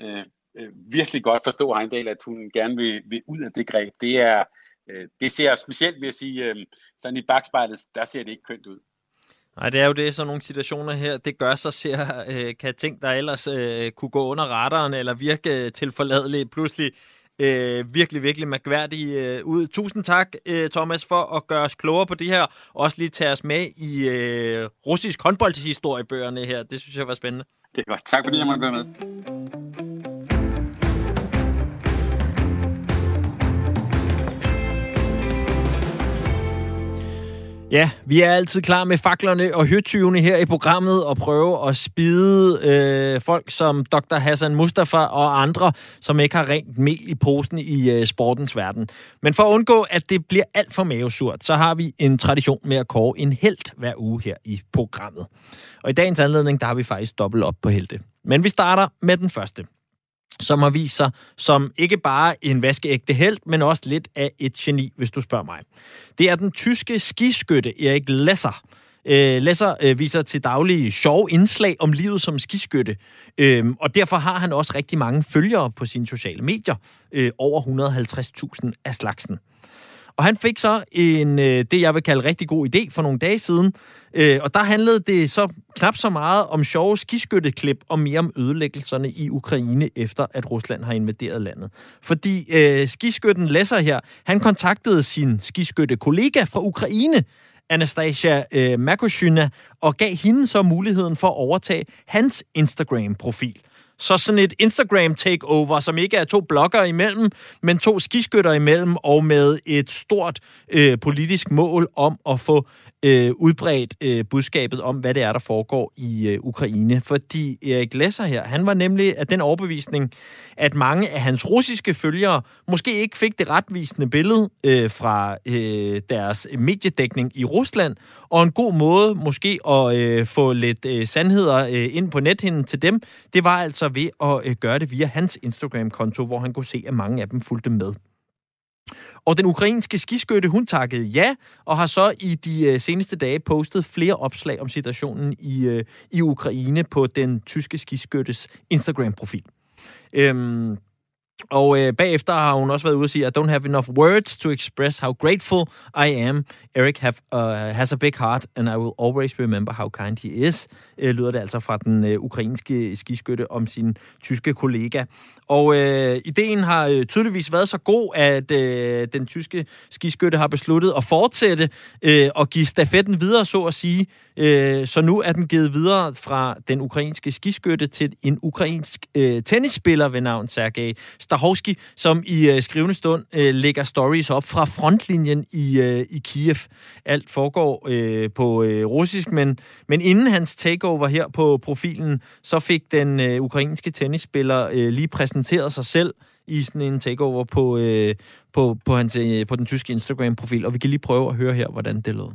øh, øh virkelig godt forstå Heindal, at hun gerne vil, vil ud af det greb. Det er, øh, det ser specielt, vil jeg sige, øh, sådan i bagspejlet, der ser det ikke kønt ud. Nej, det er jo det, så nogle situationer her, det gør sig, ser, øh, kan ting, der ellers øh, kunne gå under radaren eller virke øh, til forladelige, pludselig øh, Øh, virkelig, virkelig mærkværdige øh, ud. Tusind tak, øh, Thomas, for at gøre os klogere på det her, også lige tage os med i øh, russisk håndboldhistoriebøgerne her. Det synes jeg var spændende. Det var. Tak fordi jeg måtte være med. Ja, vi er altid klar med faklerne og høtyvene her i programmet og prøve at spide øh, folk som Dr. Hassan Mustafa og andre, som ikke har rent mel i posen i øh, sportens verden. Men for at undgå, at det bliver alt for mavesurt, så har vi en tradition med at kåre en helt hver uge her i programmet. Og i dagens anledning, der har vi faktisk dobbelt op på helte. Men vi starter med den første som har vist sig som ikke bare en vaskeægte held, men også lidt af et geni, hvis du spørger mig. Det er den tyske skiskytte Erik Lesser. Øh, Lesser øh, viser til daglige sjove indslag om livet som skiskytte, øh, og derfor har han også rigtig mange følgere på sine sociale medier, øh, over 150.000 af slagsen. Og han fik så en, øh, det, jeg vil kalde rigtig god idé for nogle dage siden. Øh, og der handlede det så knap så meget om sjove skiskytteklip og mere om ødelæggelserne i Ukraine, efter at Rusland har invaderet landet. Fordi øh, skiskytten Lesser her, han kontaktede sin skiskytte kollega fra Ukraine, Anastasia øh, Makoshina, og gav hende så muligheden for at overtage hans Instagram-profil så sådan et Instagram takeover, som ikke er to bloggere imellem, men to skiskytter imellem, og med et stort øh, politisk mål om at få øh, udbredt øh, budskabet om, hvad det er, der foregår i øh, Ukraine. Fordi Erik Lesser her, han var nemlig af den overbevisning, at mange af hans russiske følgere måske ikke fik det retvisende billede øh, fra øh, deres mediedækning i Rusland, og en god måde måske at øh, få lidt øh, sandheder øh, ind på nethinden til dem, det var altså ved at øh, gøre det via hans Instagram-konto, hvor han kunne se, at mange af dem fulgte med. Og den ukrainske skiskytte, hun takkede ja, og har så i de øh, seneste dage postet flere opslag om situationen i, øh, i Ukraine på den tyske skiskyttes Instagram-profil. Øhm, og øh, bagefter har hun også været ude og sige, I don't have enough words to express how grateful I am. Eric have, uh, has a big heart, and I will always remember how kind he is, øh, lyder det altså fra den øh, ukrainske skiskytte om sin tyske kollega. Og øh, ideen har øh, tydeligvis været så god, at øh, den tyske skiskytte har besluttet at fortsætte øh, og give stafetten videre, så at sige. Øh, så nu er den givet videre fra den ukrainske skiskytte til en ukrainsk øh, tennisspiller ved navn Sergej Stahovski, som i øh, skrivende stund øh, lægger stories op fra frontlinjen i, øh, i Kiev. Alt foregår øh, på øh, russisk, men, men inden hans takeover her på profilen, så fik den øh, ukrainske tennisspiller øh, lige præsenteret sig selv i sådan en takeover på, øh, på, på, hans, øh, på den tyske Instagram-profil, og vi kan lige prøve at høre her, hvordan det lød.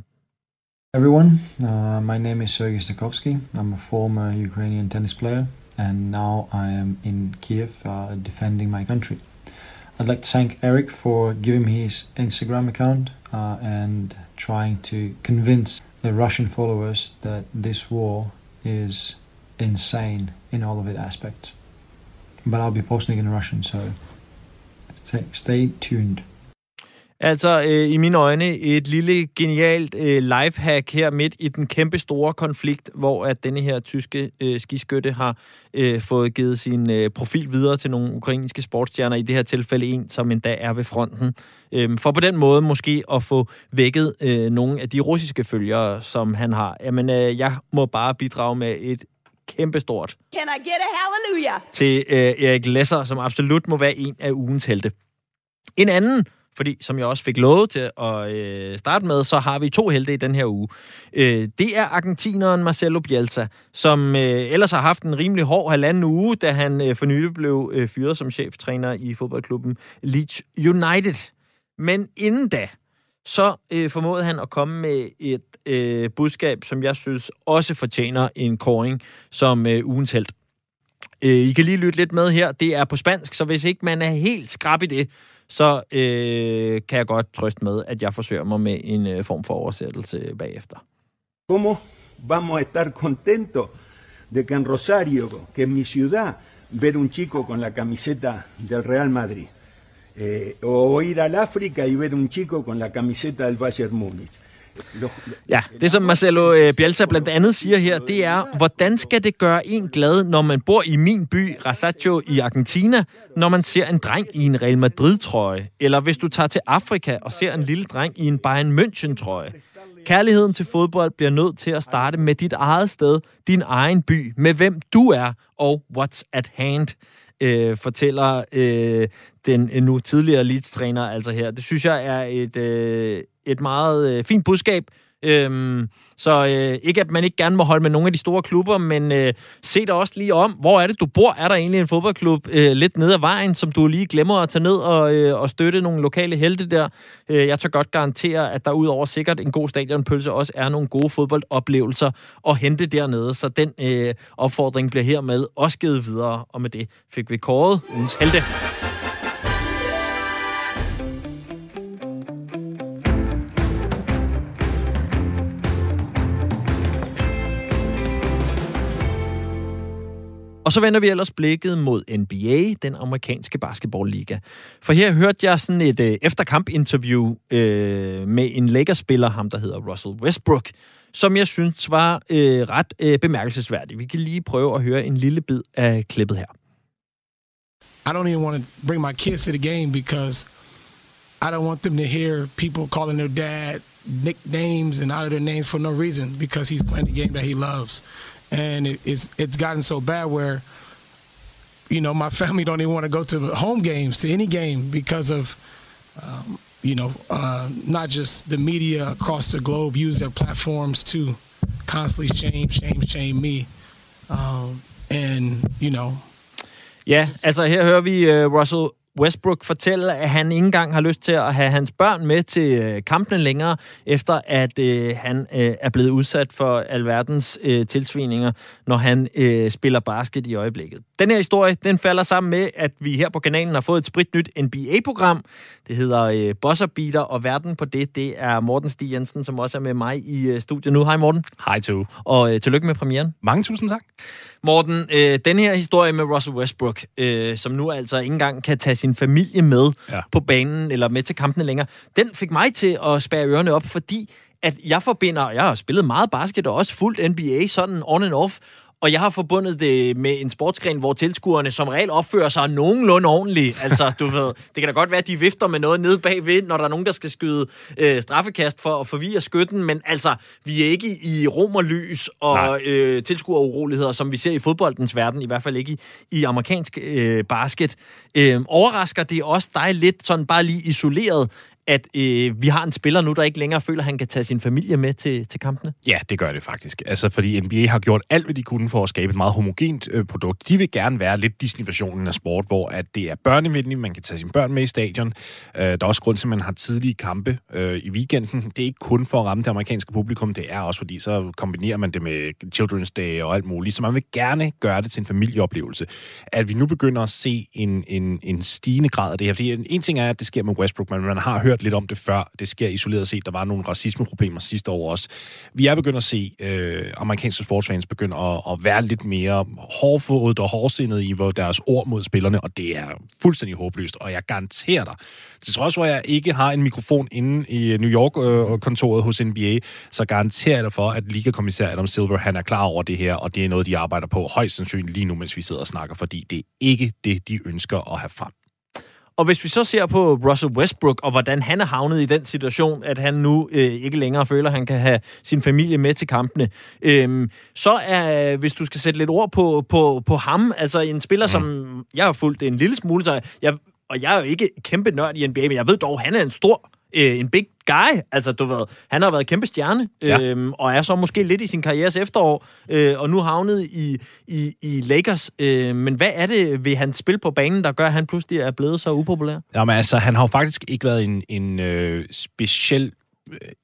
Everyone, uh, my name is Sergei Stakovsky. I'm a former Ukrainian tennis player, and now I am in Kiev uh, defending my country. I'd like to thank Eric for giving me his Instagram account uh, and trying to convince the Russian followers that this war is insane in all of its aspects. But I'll be posting in Russian, so stay, stay tuned. Altså, øh, i mine øjne, et lille genialt øh, lifehack her midt i den kæmpe store konflikt, hvor at denne her tyske øh, skiskytte har øh, fået givet sin øh, profil videre til nogle ukrainske sportsstjerner, i det her tilfælde en, som endda er ved fronten. Øh, for på den måde måske at få vækket øh, nogle af de russiske følgere, som han har. Jamen, øh, jeg må bare bidrage med et kæmpestort Can I get a hallelujah? til øh, Erik Lesser, som absolut må være en af ugens helte. En anden fordi som jeg også fik lovet til at øh, starte med, så har vi to helte i den her uge. Øh, det er argentineren Marcelo Bielsa, som øh, ellers har haft en rimelig hård halvanden uge, da han øh, for nylig blev øh, fyret som cheftræner i fodboldklubben Leeds United. Men inden da, så øh, formåede han at komme med et øh, budskab, som jeg synes også fortjener en koring som øh, ugens held. Øh, I kan lige lytte lidt med her. Det er på spansk, så hvis ikke man er helt skrab i det, en. ¿Cómo vamos a estar contentos de que en Rosario, que es mi ciudad, ver un chico con la camiseta del Real Madrid? Eh, o ir al África y ver un chico con la camiseta del Bayern Múnich. Ja, det som Marcelo øh, Bielsa blandt andet siger her, det er, hvordan skal det gøre en glad, når man bor i min by, Rasacho i Argentina, når man ser en dreng i en Real Madrid-trøje, eller hvis du tager til Afrika og ser en lille dreng i en Bayern München-trøje. Kærligheden til fodbold bliver nødt til at starte med dit eget sted, din egen by, med hvem du er og what's at hand, øh, fortæller øh, den øh, nu tidligere Leeds-træner altså her. Det synes jeg er et, øh, et meget øh, fint budskab. Øhm, så øh, ikke at man ikke gerne må holde med nogle af de store klubber, men øh, se dig også lige om, hvor er det du bor? Er der egentlig en fodboldklub øh, lidt nede ad vejen, som du lige glemmer at tage ned og, øh, og støtte nogle lokale helte der? Øh, jeg tør godt garantere, at der udover sikkert en god stadionpølse også er nogle gode fodboldoplevelser at hente dernede, så den øh, opfordring bliver hermed også givet videre, og med det fik vi kåret ugens helte. Og så vender vi ellers blikket mod NBA, den amerikanske basketballliga. For her hørte jeg sådan et øh, efterkampinterview øh, med en Lakers-spiller, ham der hedder Russell Westbrook, som jeg synes var øh, ret øh, bemærkelsesværdigt. Vi kan lige prøve at høre en lille bid af klippet her. I don't even want to bring my kids to the game because I don't want them to hear people calling their dad nicknames and out of their names for no reason because he's playing the game that he loves. And it, it's it's gotten so bad where you know, my family don't even want to go to home games, to any game, because of, um, you know, uh, not just the media across the globe use their platforms to constantly shame, shame, shame me. Um, and, you know. Ja, altså her hører vi uh, Russell Westbrook fortælle, at han ikke engang har lyst til at have hans børn med til øh, kampene længere, efter at øh, han øh, er blevet udsat for alverdens øh, tilsvininger, når han øh, spiller basket i øjeblikket. Den her historie, den falder sammen med, at vi her på kanalen har fået et spritnyt NBA-program. Det hedder øh, Bosser Beater, og verden på det, det er Morten Stig Jensen, som også er med mig i øh, studiet nu. Hej Morten. Hej to. Og øh, tillykke med premieren. Mange tusind tak. Morten, øh, den her historie med Russell Westbrook, øh, som nu altså ikke engang kan tage sin familie med ja. på banen eller med til kampene længere, den fik mig til at spære ørerne op, fordi at jeg forbinder, jeg har spillet meget basket og også fuldt NBA sådan on and off, og jeg har forbundet det med en sportsgren, hvor tilskuerne som regel opfører sig nogenlunde ordentligt. Altså, du ved, det kan da godt være, at de vifter med noget nede bagved, når der er nogen, der skal skyde øh, straffekast for at forvirre skytten, men altså, vi er ikke i romerlys og øh, tilskueruroligheder, som vi ser i fodboldens verden, i hvert fald ikke i, i amerikansk øh, basket. Øh, overrasker det også dig lidt, sådan bare lige isoleret, at øh, vi har en spiller nu, der ikke længere føler, at han kan tage sin familie med til, til kampene? Ja, det gør det faktisk. Altså, fordi NBA har gjort alt, hvad de kunne for at skabe et meget homogent øh, produkt. De vil gerne være lidt Disney-versionen af sport, hvor at det er børnevenligt, man kan tage sine børn med i stadion. Øh, der er også grund til, at man har tidlige kampe øh, i weekenden. Det er ikke kun for at ramme det amerikanske publikum, det er også fordi, så kombinerer man det med Children's Day og alt muligt. Så man vil gerne gøre det til en familieoplevelse. At vi nu begynder at se en, en, en stigende grad af det her. Fordi en, en ting er, at det sker med Westbrook, men man har hørt hørt lidt om det før. Det sker isoleret set. Der var nogle racismeproblemer sidste år også. Vi er begyndt at se øh, amerikanske sportsfans begynde at, at være lidt mere hårdfodet og hårdsindede i hvor deres ord mod spillerne, og det er fuldstændig håbløst. Og jeg garanterer dig, til trods for, at jeg ikke har en mikrofon inde i New York-kontoret øh, hos NBA, så garanterer jeg dig for, at ligakommissær Adam Silver, han er klar over det her, og det er noget, de arbejder på højst sandsynligt lige nu, mens vi sidder og snakker, fordi det er ikke det, de ønsker at have frem. Og hvis vi så ser på Russell Westbrook, og hvordan han er havnet i den situation, at han nu øh, ikke længere føler, at han kan have sin familie med til kampene, øh, så er, hvis du skal sætte lidt ord på, på, på ham, altså en spiller, mm. som jeg har fulgt en lille smule, så jeg, og jeg er jo ikke kæmpe nørd i NBA, men jeg ved dog, at han er en stor øh, en big guy. Altså, du ved, han har været kæmpe stjerne, ja. øhm, og er så måske lidt i sin karrieres efterår, øh, og nu havnet i, i, i Lakers. Øh, men hvad er det ved hans spil på banen, der gør, at han pludselig er blevet så upopulær? Jamen altså, han har jo faktisk ikke været en, en øh, speciel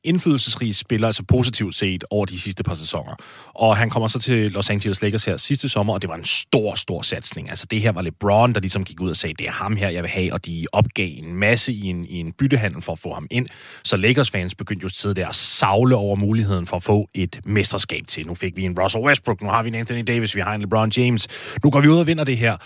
indflydelsesrige spiller, altså positivt set, over de sidste par sæsoner. Og han kommer så til Los Angeles Lakers her sidste sommer, og det var en stor, stor satsning. Altså det her var LeBron, der ligesom gik ud og sagde, det er ham her, jeg vil have, og de opgav en masse i en, i en byttehandel for at få ham ind. Så Lakers-fans begyndte jo at sidde der og savle over muligheden for at få et mesterskab til. Nu fik vi en Russell Westbrook, nu har vi en Anthony Davis, vi har en LeBron James. Nu går vi ud og vinder det her.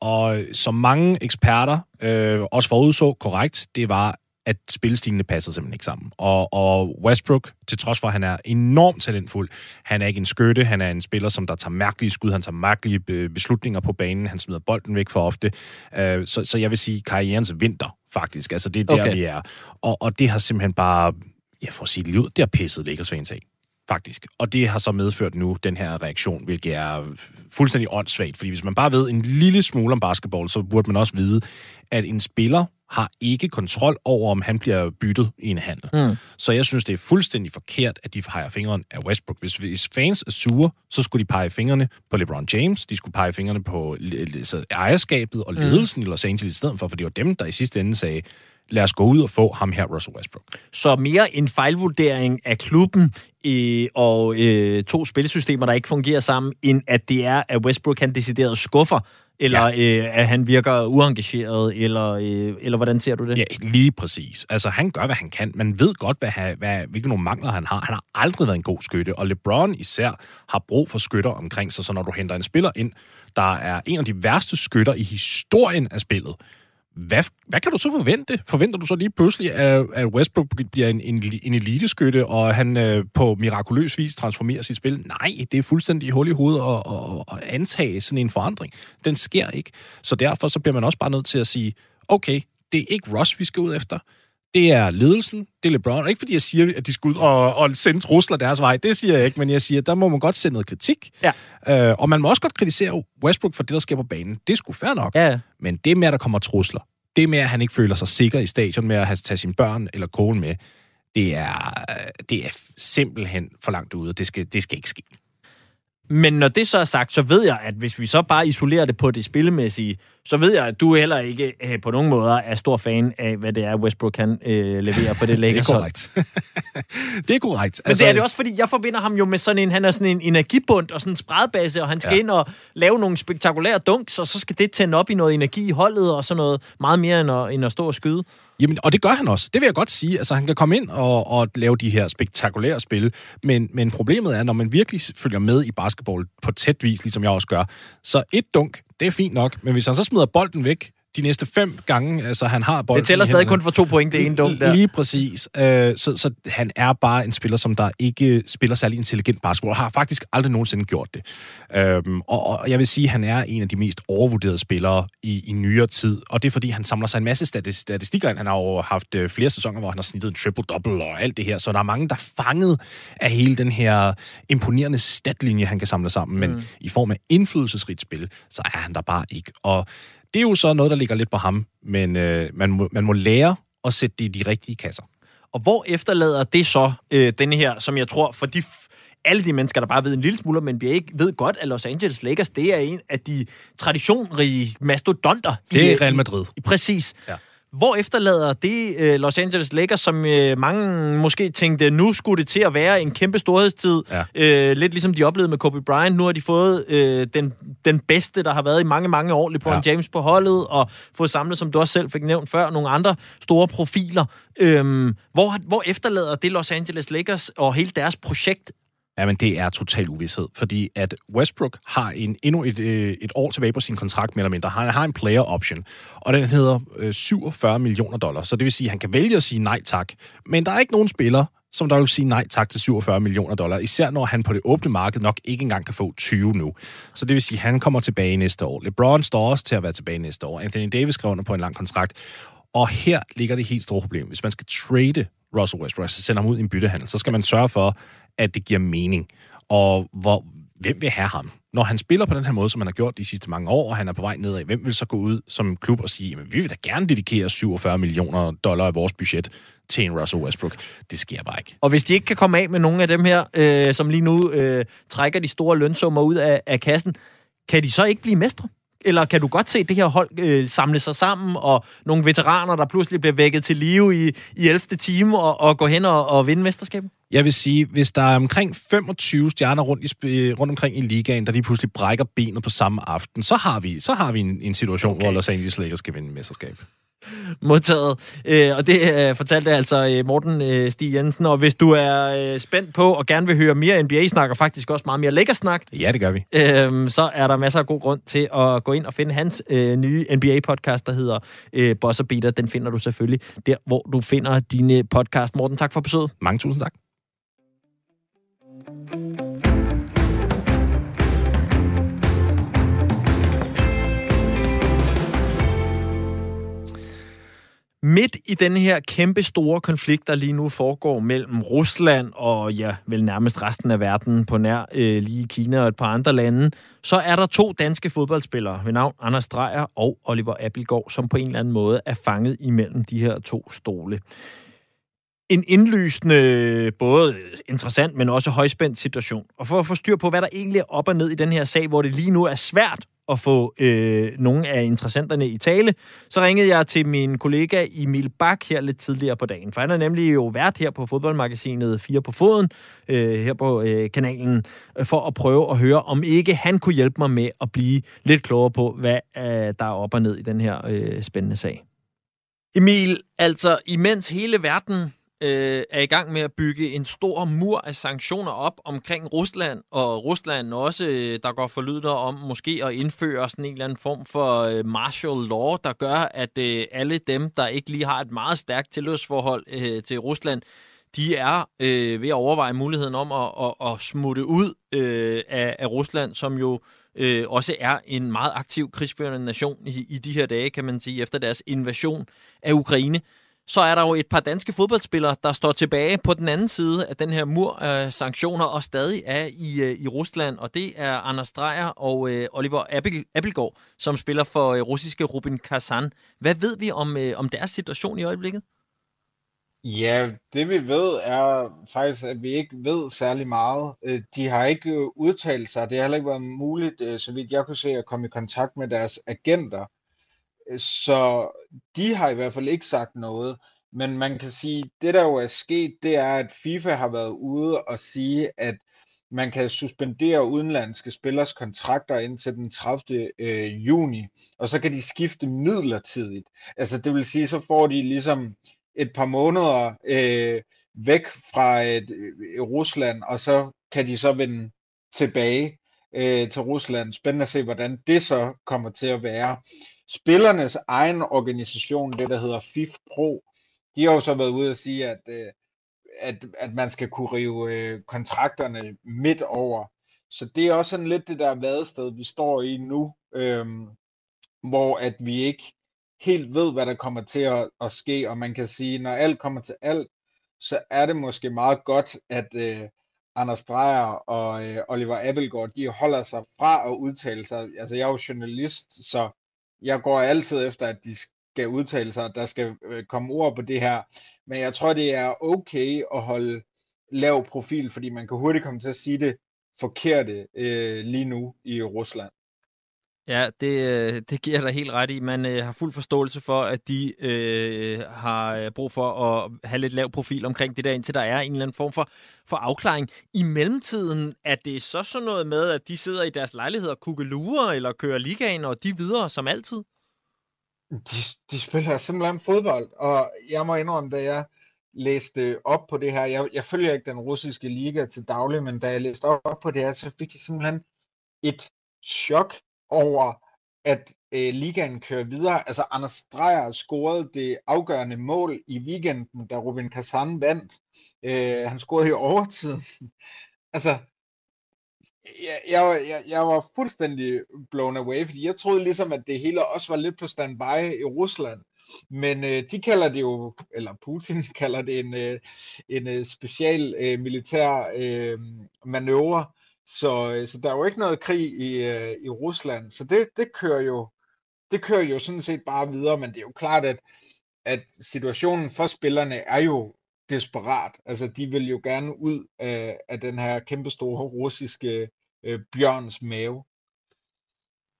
Og som mange eksperter øh, også forudså korrekt, det var, at spillestilene passer simpelthen ikke sammen. Og, og Westbrook, til trods for, at han er enormt talentfuld, han er ikke en skytte, han er en spiller, som der tager mærkelige skud, han tager mærkelige beslutninger på banen, han smider bolden væk for ofte. Uh, så, så jeg vil sige, karrierens vinter, faktisk. Altså, det er der, okay. vi er. Og, og det har simpelthen bare, jeg får sige det ud, det har pisset Lakers fans af faktisk. Og det har så medført nu den her reaktion, hvilket er fuldstændig åndssvagt, fordi hvis man bare ved en lille smule om basketball, så burde man også vide, at en spiller har ikke kontrol over, om han bliver byttet i en handel. Mm. Så jeg synes, det er fuldstændig forkert, at de peger fingeren af Westbrook. Hvis, hvis fans er sure, så skulle de pege fingrene på LeBron James, de skulle pege fingrene på altså, ejerskabet og mm. ledelsen mm. i Los Angeles i stedet for, for det var dem, der i sidste ende sagde, lad os gå ud og få ham her, Russell Westbrook. Så mere en fejlvurdering af klubben øh, og øh, to spillesystemer, der ikke fungerer sammen, end at det er, at Westbrook kan decideret skuffer eller ja. øh, at han virker uengageret, eller, øh, eller hvordan ser du det? Ja, lige præcis. Altså, han gør, hvad han kan. Man ved godt, hvad, hvad, hvilke nogle mangler han har. Han har aldrig været en god skytte, og LeBron især har brug for skytter omkring sig, så når du henter en spiller ind, der er en af de værste skytter i historien af spillet, hvad, hvad kan du så forvente? Forventer du så lige pludselig, at, at Westbrook bliver en, en, en eliteskytte, og han øh, på mirakuløs vis transformerer sit spil? Nej, det er fuldstændig hul i hovedet at, at, at antage sådan en forandring. Den sker ikke. Så derfor så bliver man også bare nødt til at sige, okay, det er ikke Ross, vi skal ud efter det er ledelsen, det er LeBron. Og ikke fordi jeg siger, at de skal ud og, og sende trusler deres vej. Det siger jeg ikke, men jeg siger, at der må man godt sende noget kritik. Ja. Øh, og man må også godt kritisere Westbrook for det, der sker på banen. Det er sgu fair nok. Ja. Men det med, at der kommer trusler, det med, at han ikke føler sig sikker i stadion med at have tage sine børn eller kone med, det er, det er simpelthen for langt ude. Det skal, det skal ikke ske. Men når det så er sagt, så ved jeg, at hvis vi så bare isolerer det på det spillemæssige, så ved jeg, at du heller ikke øh, på nogen måder er stor fan af, hvad det er, Westbrook kan øh, levere på det Lakers Det er korrekt. det er korrekt. Men altså, det er det også, fordi jeg forbinder ham jo med sådan en, han er sådan en energibund og sådan en spredbase, og han skal ja. ind og lave nogle spektakulære dunks, og så skal det tænde op i noget energi i holdet, og sådan noget meget mere end at, end at stå og skyde. Jamen, og det gør han også. Det vil jeg godt sige. Altså, han kan komme ind og, og lave de her spektakulære spil, men, men problemet er, når man virkelig følger med i basketball på tæt vis, ligesom jeg også gør, så et dunk, det er fint nok, men hvis han så smider bolden væk de næste fem gange, altså han har bolden... Det tæller stadig kun for to point, det ene dunk der. Lige præcis. Øh, så, så han er bare en spiller, som der ikke spiller særlig intelligent basketball, og har faktisk aldrig nogensinde gjort det. Øhm, og, og jeg vil sige, at han er en af de mest overvurderede spillere i, i nyere tid, og det er fordi, han samler sig en masse statistikker ind. Han har jo haft øh, flere sæsoner, hvor han har snittet en triple-double og alt det her, så der er mange, der er fanget af hele den her imponerende statlinje, han kan samle sammen, men mm. i form af indflydelsesrigt spil, så er han der bare ikke. Og det er jo så noget, der ligger lidt på ham, men øh, man, må, man må lære at sætte det i de rigtige kasser. Og hvor efterlader det så øh, denne her, som jeg tror, for de alle de mennesker, der bare ved en lille smule, men vi ikke ved godt, at Los Angeles Lakers, det er en af de traditionrige mastodonter. Det er Real Madrid. I, præcis. Ja. Hvor efterlader det uh, Los Angeles Lakers, som uh, mange måske tænkte, nu skulle det til at være en kæmpe storhedstid. Ja. Uh, lidt ligesom de oplevede med Kobe Bryant. Nu har de fået uh, den, den bedste, der har været i mange, mange år. LeBron ja. James på holdet, og fået samlet, som du også selv fik nævnt før, nogle andre store profiler. Uh, hvor, hvor efterlader det Los Angeles Lakers og hele deres projekt Jamen, det er total uvidshed, fordi at Westbrook har en, endnu et, øh, et år tilbage på sin kontrakt, mere eller mindre. Han har en player option, og den hedder øh, 47 millioner dollars. Så det vil sige, at han kan vælge at sige nej tak. Men der er ikke nogen spiller, som der vil sige nej tak til 47 millioner dollars, især når han på det åbne marked nok ikke engang kan få 20 nu. Så det vil sige, at han kommer tilbage næste år. LeBron står også til at være tilbage næste år. Anthony Davis skrev under på en lang kontrakt. Og her ligger det helt store problem. Hvis man skal trade Russell Westbrook, altså så sender ham ud i en byttehandel, så skal man sørge for, at det giver mening. Og hvor, hvem vil have ham? Når han spiller på den her måde, som han har gjort de sidste mange år, og han er på vej nedad, hvem vil så gå ud som klub og sige, at vi vil da gerne dedikere 47 millioner dollar af vores budget til en Russell Westbrook. Det sker bare ikke. Og hvis de ikke kan komme af med nogle af dem her, øh, som lige nu øh, trækker de store lønsummer ud af, af kassen, kan de så ikke blive mestre? Eller kan du godt se det her hold øh, samle sig sammen, og nogle veteraner, der pludselig bliver vækket til live i, i 11. time, og, og gå hen og, og vinde mesterskabet? Jeg vil sige, hvis der er omkring 25 stjerner rundt, i, rundt omkring i ligaen, der de pludselig brækker benet på samme aften, så har vi, så har vi en, en situation, okay. hvor Los Angeles Lakers skal vinde mesterskab. Modtaget. Øh, og det øh, fortalte altså øh, Morten øh, Stig Jensen. Og hvis du er øh, spændt på og gerne vil høre mere NBA-snak, og faktisk også meget mere lækker snak, ja, det gør vi. Øh, så er der masser af god grund til at gå ind og finde hans øh, nye NBA-podcast, der hedder øh, Boss Beater. Den finder du selvfølgelig der, hvor du finder dine podcast. Morten, tak for besøget. Mange tusind tak. Midt i den her kæmpe store konflikt, der lige nu foregår mellem Rusland og ja, vel nærmest resten af verden på nær øh, lige Kina og et par andre lande, så er der to danske fodboldspillere ved navn Anders Dreyer og Oliver Appelgaard, som på en eller anden måde er fanget imellem de her to stole. En indlysende, både interessant, men også højspændt situation. Og for at få styr på, hvad der egentlig er op og ned i den her sag, hvor det lige nu er svært at få øh, nogle af interessenterne i tale, så ringede jeg til min kollega Emil Bak her lidt tidligere på dagen. For han er nemlig jo vært her på fodboldmagasinet 4 på foden, øh, her på øh, kanalen, øh, for at prøve at høre, om ikke han kunne hjælpe mig med at blive lidt klogere på, hvad øh, der er op og ned i den her øh, spændende sag. Emil, altså imens hele verden øh, er i gang med at bygge en stor mur af sanktioner op omkring Rusland, og Rusland også, øh, der går forlyder om måske at indføre sådan en eller anden form for øh, martial law, der gør, at øh, alle dem, der ikke lige har et meget stærkt tilhørsforhold øh, til Rusland, de er øh, ved at overveje muligheden om at, at, at smutte ud øh, af, af Rusland, som jo øh, også er en meget aktiv krigsførende nation i, i de her dage, kan man sige, efter deres invasion af Ukraine så er der jo et par danske fodboldspillere, der står tilbage på den anden side af den her mur af sanktioner og stadig er i, øh, i Rusland. Og det er Anders Dreyer og øh, Oliver Appelgaard, som spiller for øh, russiske Rubin Kazan. Hvad ved vi om, øh, om deres situation i øjeblikket? Ja, det vi ved er faktisk, at vi ikke ved særlig meget. Øh, de har ikke udtalt sig. Det har heller ikke været muligt, øh, så vidt jeg kunne se, at komme i kontakt med deres agenter. Så de har i hvert fald ikke sagt noget. Men man kan sige, det der jo er sket, det er, at FIFA har været ude og sige, at man kan suspendere udenlandske spillers kontrakter indtil den 30. Øh, juni, og så kan de skifte midlertidigt. Altså det vil sige, så får de ligesom et par måneder øh, væk fra øh, Rusland, og så kan de så vende tilbage øh, til Rusland. Spændende at se, hvordan det så kommer til at være. Spillernes egen organisation, det der hedder FIF Pro, de har jo så været ude og sige, at, øh, at, at man skal kunne rive øh, kontrakterne midt over. Så det er også sådan lidt det der vadested, vi står i nu, øh, hvor at vi ikke helt ved, hvad der kommer til at, at ske, og man kan sige, når alt kommer til alt, så er det måske meget godt, at øh, Anders Dreyer og øh, Oliver Abelgaard, de holder sig fra at udtale sig. Altså, jeg er jo journalist, så jeg går altid efter, at de skal udtale sig, der skal øh, komme ord på det her. Men jeg tror, det er okay at holde lav profil, fordi man kan hurtigt komme til at sige det forkerte øh, lige nu i Rusland. Ja, det, øh, det giver dig helt ret i. Man øh, har fuld forståelse for, at de øh, har øh, brug for at have lidt lav profil omkring det der, indtil der er en eller anden form for, for afklaring. I mellemtiden er det så sådan noget med, at de sidder i deres lejligheder og kukkelurer eller kører ligaen, og de videre som altid? De, de spiller simpelthen fodbold, og jeg må indrømme, da jeg læste op på det her, jeg, jeg følger ikke den russiske liga til daglig, men da jeg læste op på det her, så fik jeg simpelthen et chok over, at øh, ligaen kører videre. Altså, Anders Dreyer scorede det afgørende mål i weekenden, da Rubin Kazan vandt. Øh, han scorede i overtiden. altså, jeg, jeg, jeg, jeg var fuldstændig blown away, fordi jeg troede ligesom, at det hele også var lidt på standby i Rusland. Men øh, de kalder det jo, eller Putin kalder det en, øh, en øh, special øh, militær øh, manøvre, så, øh, så der er jo ikke noget krig i, øh, i Rusland, så det, det kører jo det kører jo sådan set bare videre, men det er jo klart, at, at situationen for spillerne er jo desperat. Altså, de vil jo gerne ud af, af den her kæmpestore russiske øh, bjørns mave.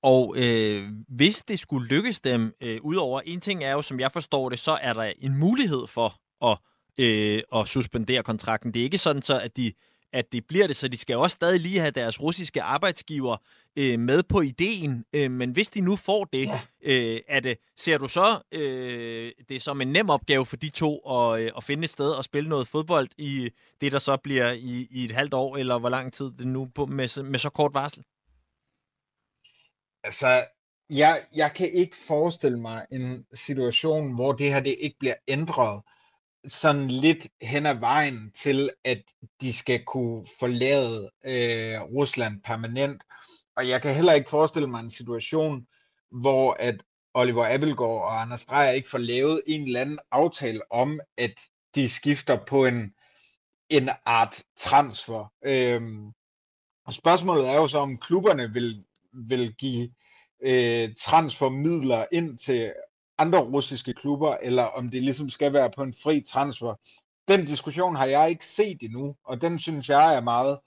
Og øh, hvis det skulle lykkes dem, øh, udover en ting er jo, som jeg forstår det, så er der en mulighed for at, øh, at suspendere kontrakten. Det er ikke sådan så, at de at det bliver det, så de skal også stadig lige have deres russiske arbejdsgiver øh, med på ideen. Øh, men hvis de nu får det, ja. øh, er det, ser du så øh, det som en nem opgave for de to at, øh, at finde et sted og spille noget fodbold i det, der så bliver i, i et halvt år, eller hvor lang tid det nu på, med, med så kort varsel? Altså, jeg, jeg kan ikke forestille mig en situation, hvor det her det ikke bliver ændret sådan lidt hen ad vejen til, at de skal kunne forlade øh, Rusland permanent. Og jeg kan heller ikke forestille mig en situation, hvor at Oliver Abelgaard og Anders Dreyer ikke får lavet en eller anden aftale om, at de skifter på en, en art transfer. Øhm, og spørgsmålet er jo så, om klubberne vil, vil give øh, transfermidler ind til andre russiske klubber, eller om det ligesom skal være på en fri transfer. Den diskussion har jeg ikke set endnu, og den synes jeg er meget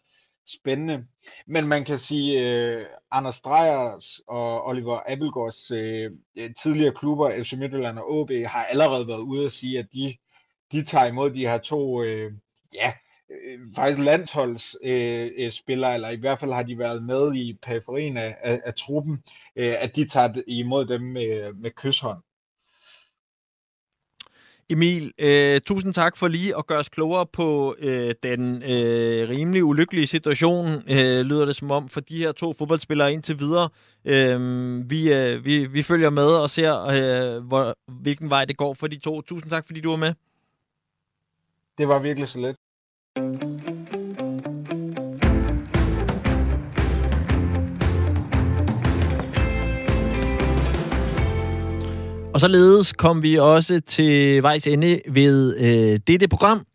spændende. Men man kan sige, øh, Anders Drejers og Oliver Abelgaards øh, tidligere klubber, FC Midtjylland og AB, har allerede været ude at sige, at de, de tager imod de her to, øh, ja, øh, faktisk landsholdsspillere, øh, øh eller i hvert fald har de været med i periferien af, af, af truppen, øh, at de tager imod dem med, med kysshånd. Emil, øh, tusind tak for lige at gøre os klogere på øh, den øh, rimelig ulykkelige situation, øh, lyder det som om, for de her to fodboldspillere indtil videre. Øh, vi, øh, vi, vi følger med og ser, øh, hvor, hvilken vej det går for de to. Tusind tak, fordi du var med. Det var virkelig så let. Og således kom vi også til vejs ende ved øh, dette program.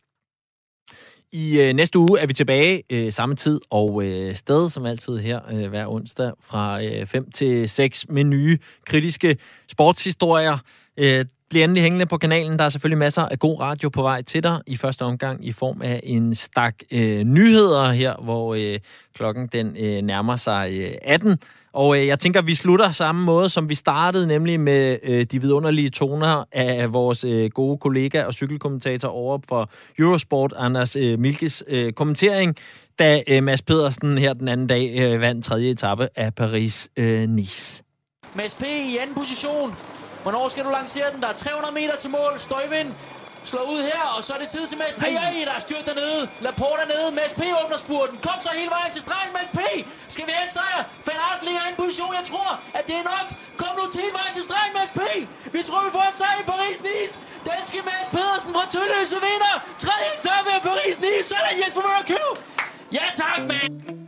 I øh, næste uge er vi tilbage øh, samme tid og øh, sted, som altid her øh, hver onsdag fra øh, 5 til 6 med nye kritiske sportshistorier. Øh, Bliv endelig hængende på kanalen. Der er selvfølgelig masser af god radio på vej til dig. I første omgang i form af en stak øh, nyheder her, hvor øh, klokken den øh, nærmer sig øh, 18. Og øh, jeg tænker, vi slutter samme måde, som vi startede, nemlig med øh, de vidunderlige toner af vores øh, gode kollega og cykelkommentator over for Eurosport, Anders øh, Milkes øh, kommentering, da øh, Mads Pedersen her den anden dag øh, vandt tredje etape af Paris-Nice. Øh, Mads P. i anden position. Hvornår skal du lancere den? Der er 300 meter til mål. Støjvind slår ud her, og så er det tid til Mads P. Ej, der er styrt dernede. Laporte er nede. Mads P. åbner spurten. Kom så hele vejen til stregen, Mads P. Skal vi have en sejr? Van Aert ligger i en position. Jeg tror, at det er nok. Kom nu til hele vejen til stregen, Mads P. Vi tror, vi får en sejr i Paris-Nice. Danske Mads Pedersen fra Tølløse vinder. Tredje etape af Paris-Nice. Sådan Jesper Mørkøv. Ja tak, mand.